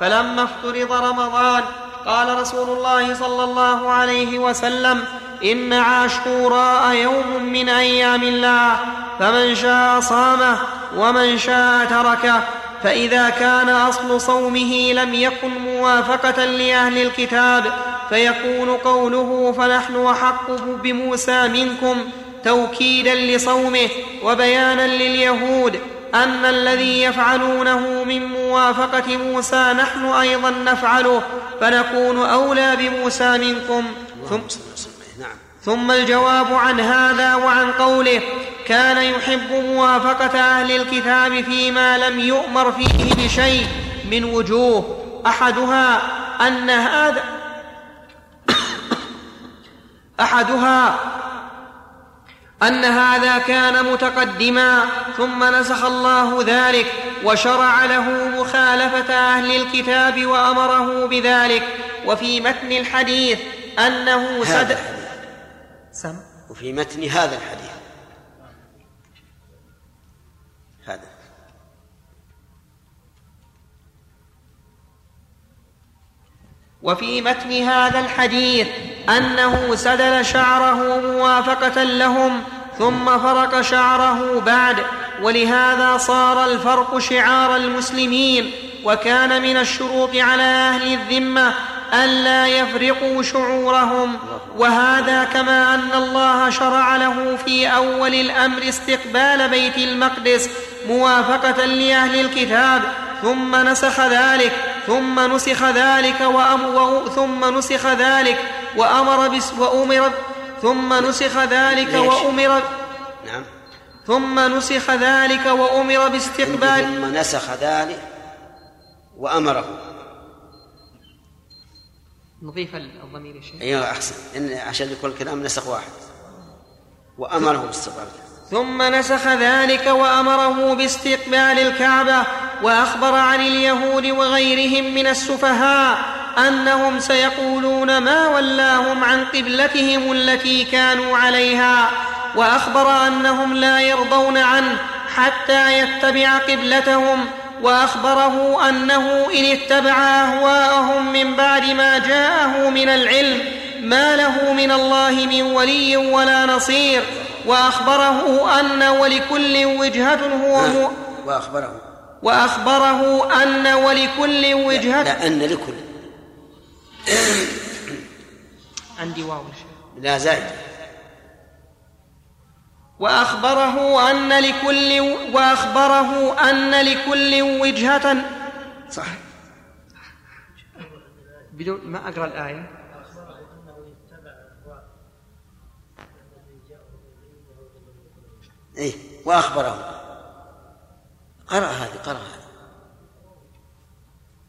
فلما افترض رمضان قال رسول الله صلى الله عليه وسلم إن عاشوراء يوم من أيام الله. فمن شاء صامه ومن شاء تركه فإذا كان أصل صومه لم يكن موافقة لأهل الكتاب فيكون قوله فنحن أحق بموسى منكم توكيدا لصومه وبيانا لليهود أن الذي يفعلونه من موافقة موسى نحن أيضا نفعله فنكون أولى بموسى منكم. ثم نعم. ثم الجواب عن هذا وعن قوله كان يحب موافقة أهل الكتاب فيما لم يؤمر فيه بشيء من وجوه أحدها أن هذا أحدها أن هذا كان متقدما ثم نسخ الله ذلك وشرع له مخالفة أهل الكتاب وأمره بذلك وفي متن الحديث أنه الحديث سم. وفي متن هذا الحديث. هذا. وفي متن هذا الحديث أنه سدل شعره موافقة لهم ثم فرق شعره بعد ولهذا صار الفرق شعار المسلمين وكان من الشروط على أهل الذمة الا يفرقوا شعورهم. وهذا كما أن الله شرع له في أول الأمر استقبال بيت المقدس موافقة لأهل الكتاب ثم نسخ ذلك ثم نسخ ذلك وأم ثم نسخ ذلك وأمر بس وأمر ثم نسخ ذلك؟ وأمر نعم. ثم نسخ ذلك وأمر باستقبال ثم نسخ ذلك وأمره. نضيف الضمير يا شيخ. أيوة أحسن. إن عشان يكون الكلام نسخ واحد. وأمره باستقبال ثم نسخ ذلك وأمره باستقبال الكعبة وأخبر عن اليهود وغيرهم من السفهاء أنهم سيقولون ما ولاهم عن قبلتهم التي كانوا عليها وأخبر أنهم لا يرضون عنه حتى يتبع قبلتهم وأخبره أنه إن اتبع أهواءهم من بعد ما جاءه من العلم ما له من الله من ولي ولا نصير. وأخبره أن ولكل وجهة هو م... وأخبره. وأخبره أن ولكل وجهة لا أن لكل. عندي واو. لا زائد. وأخبره أن لكل وأخبره أن لكل وجهة صح بدون ما أقرأ الآية. إيه وأخبره. قرأ هذه قرأ هذه.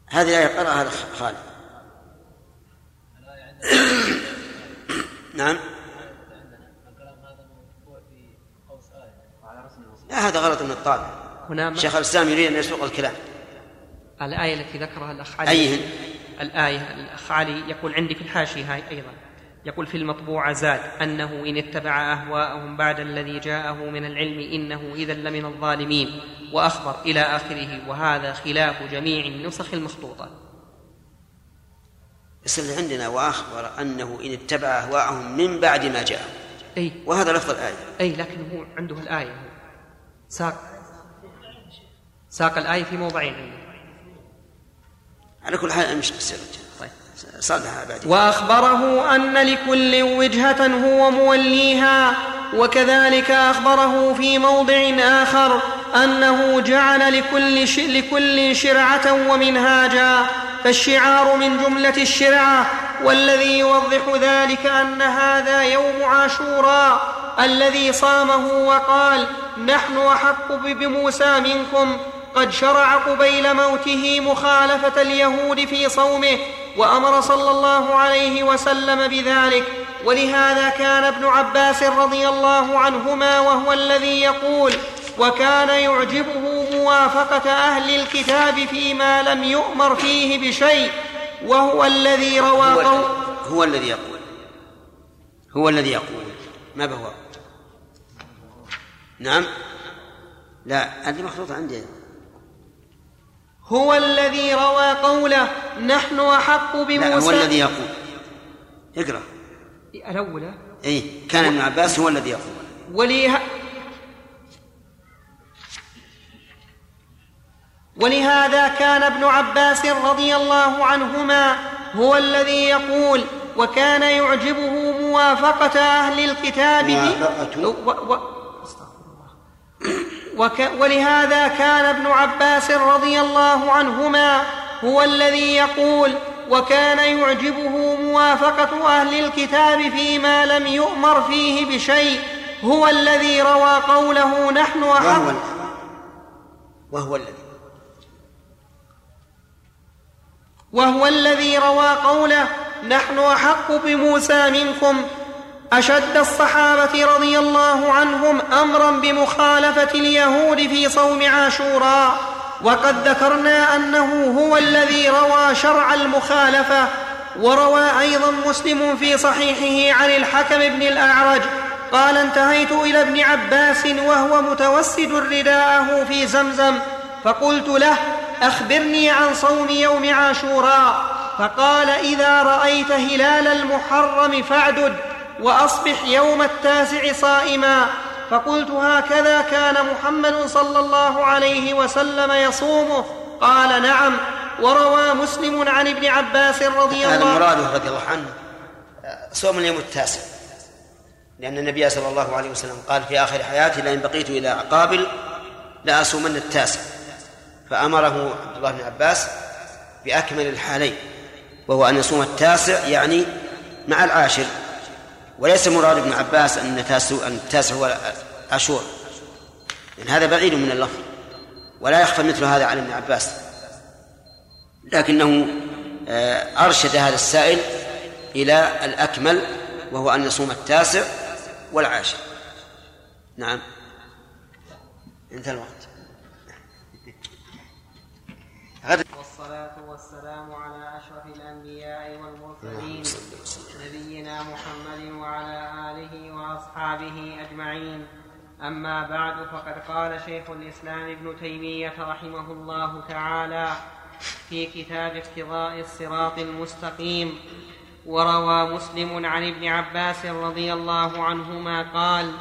هذه الآية قرأها خالد. نعم. لا هذا غلط من الطابع. هنا شيخ الإسلام يريد أن يسوق الكلام. الآية التي ذكرها الأخ علي. أيهن؟ الآية الأخ علي يقول عندي في الحاشية هاي أيضا. يقول في المطبوعة زاد أنه إن اتبع أهواءهم بعد الذي جاءه من العلم إنه إذا لمن الظالمين. وأخبر إلى آخره وهذا خلاف جميع النسخ المخطوطة. بس اللي عندنا وأخبر أنه إن اتبع أهواءهم من بعد ما جاء أي. وهذا لفظ الآية. أي لكن هو عنده الآية. ساق. ساق الآية في موضعين. على كل حال مش بس طيب. صلها بعدين. وأخبره أن لكل وجهة هو موليها وكذلك أخبره في موضع آخر أنه جعل لكل, ش... لكل شرعة ومنهاجا. فالشعار من جملة الشرعه والذي يوضح ذلك أن هذا يوم عاشوراء. الذي صامه وقال نحن أحق بموسى منكم. قد شرع قبيل موته مخالفة اليهود في صومه وأمر صلى الله عليه وسلم بذلك. ولهذا كان ابن عباس رضي الله عنهما وهو الذي يقول وكان يعجبه موافقة أهل الكتاب فيما لم يؤمر فيه بشيء وهو الذي روى هو, هو الذي يقول. هو الذي يقول. ما بهو؟ نعم. لا هذه مخلوطة عندي. هو الذي روى قوله نحن أحق لا بموسى. هو الذي يقول. اقرأ. الأولى. اي كان ابن عباس هو الذي يقول. وليه ولهذا كان ابن عباس رضي الله عنهما هو الذي يقول وكان يعجبه موافقة أهل الكتاب. موافقة. و... و... وك... ولهذا كان ابن عباس رضي الله عنهما هو الذي يقول وكان يعجبه موافقة أهل الكتاب فيما لم يؤمر فيه بشيء هو الذي روى قوله نحن وهو أحق. ال- وهو الذي وهو الذي روى قوله نحن أحق بموسى منكم أشد الصحابة رضي الله عنهم أمرا بمخالفة اليهود في صوم عاشوراء وقد ذكرنا أنه هو الذي روى شرع المخالفة وروى أيضا مسلم في صحيحه عن الحكم بن الأعرج قال انتهيت إلى ابن عباس وهو متوسد رداءه في زمزم فقلت له أخبرني عن صوم يوم عاشوراء فقال إذا رأيت هلال المحرم فاعدد. وأصبح يوم التاسع صائما. فقلت هكذا كان محمد صلى الله عليه وسلم يصومه. قال نعم. وروى مسلم عن ابن عباس رضي هذا الله مراده رضي الله عنه. صوم اليوم التاسع. لأن النبي صلى الله عليه وسلم قال في آخر حياته لئن بقيت إلى قابل لأصومن التاسع. فأمره عبد الله بن عباس بأكمل الحالين وهو أن يصوم التاسع يعني مع العاشر. وليس مراد ابن عباس أن تاسع أن التاسع هو عاشور. لأن هذا بعيد من اللفظ. ولا يخفى مثل هذا على ابن عباس. لكنه آه، أرشد هذا السائل إلى الأكمل وهو أن يصوم التاسع والعاشر. نعم. انتهى الوقت. والصلاة والسلام على أشرف الأنبياء والمرسلين. نبينا محمد وعلى آله وأصحابه أجمعين. أما بعد فقد قال شيخ الإسلام ابن تيمية رحمه الله تعالى في كتاب اقتضاء الصراط المستقيم وروى مسلم عن ابن عباس رضي الله عنهما قال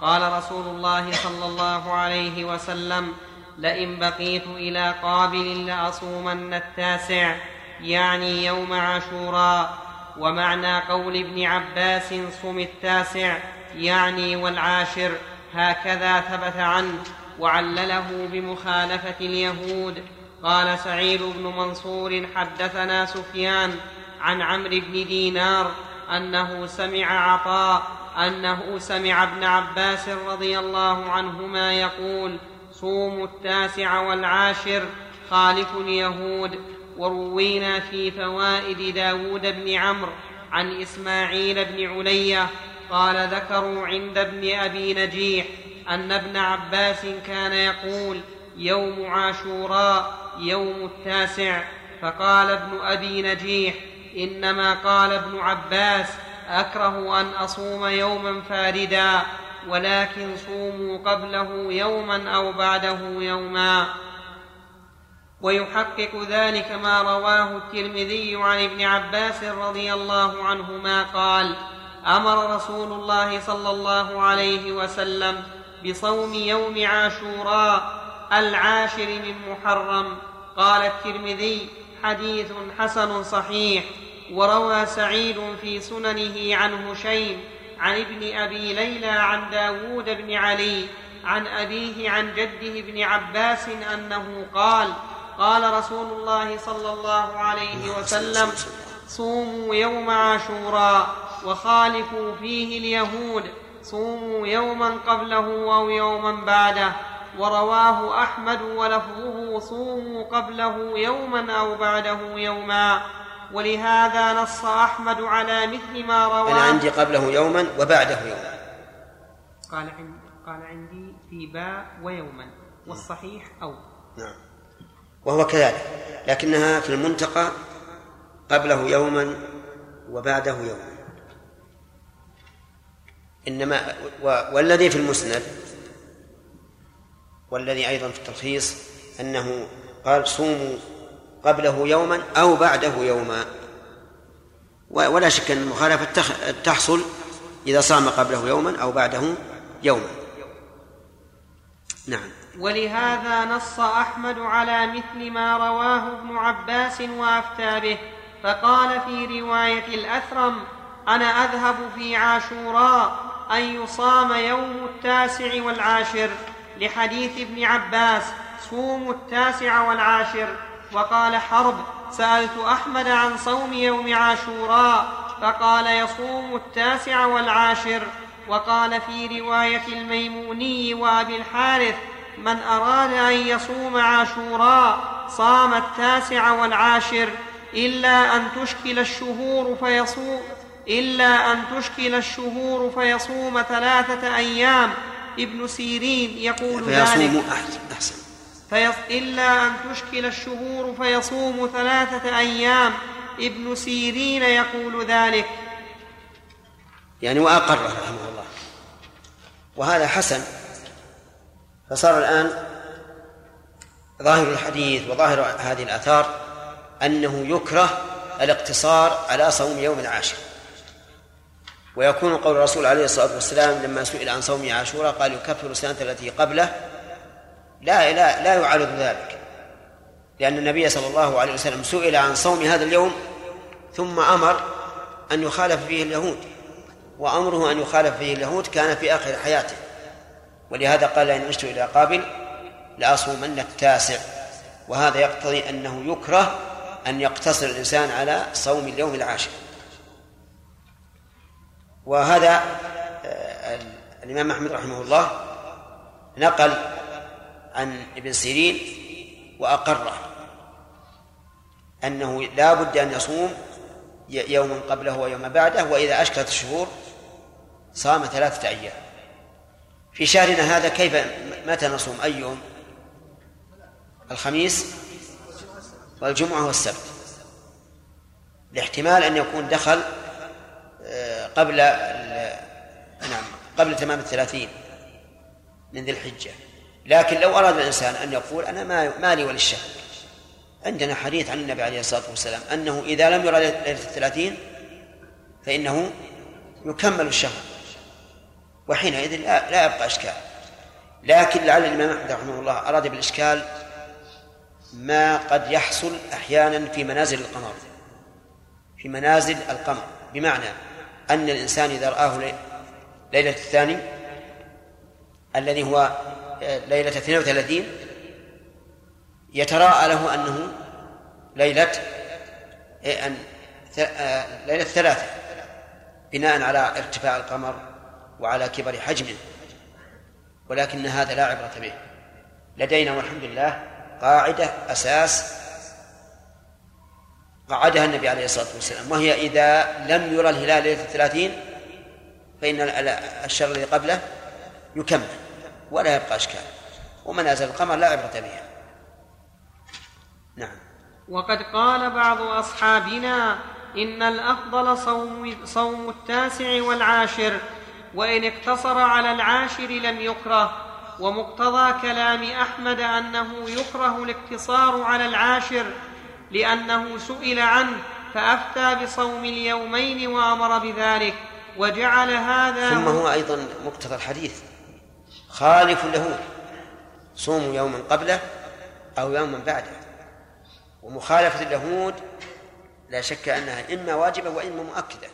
قال رسول الله صلى الله عليه وسلم لئن بقيت إلى قابل لأصومن التاسع يعني يوم عاشوراء ومعنى قول ابن عباس صم التاسع يعني والعاشر هكذا ثبت عنه وعلله بمخالفة اليهود. قال سعيد بن منصور حدثنا سفيان عن عمرو بن دينار أنه سمع عطاء أنه سمع ابن عباس رضي الله عنهما يقول صوموا التاسع والعاشر خالفوا اليهود. وروينا في فوائد داود بن عمرو عن إسماعيل بن علية قال ذكروا عند ابن أبي نجيح أن ابن عباس كان يقول يوم عاشوراء يوم التاسع. فقال ابن أبي نجيح إنما قال ابن عباس أكره أن أصوم يوما فاردا ولكن صوموا قبله يوما أو بعده يوما. ويحقق ذلك ما رواه الترمذي عن ابن عباس رضي الله عنهما قال أمر رسول الله صلى الله عليه وسلم بصوم يوم عاشوراء العاشر من محرم. قال الترمذي حديث حسن صحيح. وروى سعيد في سننه عن هشيم عن ابن أبي ليلى عن داود بن علي عن أبيه عن جده ابن عباس أنه قال قال رسول الله صلى الله عليه وسلم صوموا يوم عاشوراء وخالفوا فيه اليهود. صوموا يوما قبله أو يوما بعده. ورواه أحمد ولفظه صوموا قبله يوما أو بعده يوما. ولهذا نص أحمد على مثل ما رواه. أنا عندي قبله يوما وبعده يوما. قال عندي قال عندي في باء ويوما والصحيح أو. نعم. وهو كذلك لكنها في المنتقى قبله يوما وبعده يوما. إنما والذي في المسند والذي أيضا في التلخيص أنه قال صوموا قبله يوما أو بعده يوما. ولا شك أن المخالفة تحصل إذا صام قبله يوما أو بعده يوما. نعم. ولهذا نص أحمد على مثل ما رواه ابن عباس وأفتى به فقال في رواية الأثرم أنا أذهب في عاشوراء أن يصام يوم التاسع والعاشر لحديث ابن عباس صوموا التاسع والعاشر. وقال حرب سألت أحمد عن صوم يوم عاشوراء فقال يصوم التاسع والعاشر. وقال في رواية الميموني وأبي الحارث من أراد أن يصوم عاشوراء صام التاسع والعاشر إلا أن تشكل الشهور فيصوم إلا أن تشكل الشهور فيصوم ثلاثة أيام. ابن سيرين يقول فيصوم ذلك أحسن. فيص... إلا أن تشكل الشهور فيصوم ثلاثة أيام. ابن سيرين يقول ذلك. يعني وأقر رحمه الله. وهذا حسن. فصار الآن ظاهر الحديث وظاهر هذه الآثار أنه يكره الاقتصار على صوم يوم العاشر. ويكون قول الرسول عليه الصلاة والسلام لما سئل عن صوم عاشوراء قال يكفر السنة التي قبله. لا لا لا يعارض ذلك لأن النبي صلى الله عليه وسلم سئل عن صوم هذا اليوم ثم أمر أن يخالف فيه اليهود وأمره أن يخالف فيه اليهود كان في آخر حياته. ولهذا قال لئن عشت إلى قابل لأصومن التاسع. وهذا يقتضي أنه يكره أن يقتصر الإنسان على صوم اليوم العاشر. وهذا آه، الإمام أحمد رحمه الله نقل عن ابن سيرين وأقره أنه لا بد أن يصوم يوما قبله ويوما بعده وإذا أشكلت الشهور صام ثلاثة أيام. في شهرنا هذا كيف متى نصوم؟ أي يوم؟ الخميس والجمعة والسبت. لاحتمال أن يكون دخل آه، قبل نعم قبل تمام الثلاثين من ذي الحجة. لكن لو أراد الإنسان أن يقول أنا ما مالي وللشهر عندنا حديث عن النبي عليه الصلاة والسلام أنه إذا لم يرى ليلة الثلاثين فإنه يكمل الشهر. وحينئذ لا, لا يبقى إشكال. لكن لعل الإمام أحمد رحمه الله أراد بالإشكال ما قد يحصل أحيانا في منازل القمر. في منازل القمر. بمعنى أن الإنسان إذا رآه ليلة الثاني الذي هو ليلة 32 يتراءى له أنه ليلة أن ليلة ثلاثة بناء على ارتفاع القمر وعلى كبر حجمه ولكن هذا لا عبرة به. لدينا والحمد لله قاعدة أساس قعدها النبي عليه الصلاة والسلام وهي إذا لم يرى الهلال ليلة الثلاثين فإن الشهر الذي قبله يكمل ولا يبقى أشكال. ومنازل القمر لا عبرة بها. نعم. وقد قال بعض أصحابنا إن الأفضل صوم, صوم التاسع والعاشر وإن اقتصر على العاشر لم يكره ومقتضى كلام أحمد أنه يكره الاقتصار على العاشر لأنه سئل عنه فأفتى بصوم اليومين وأمر بذلك وجعل هذا ثم هو أيضا مقتضى الحديث خالف له صوموا يوما قبله أو يوما بعده ومخالفة اليهود لا شك أنها إما واجبة وإما مؤكدة.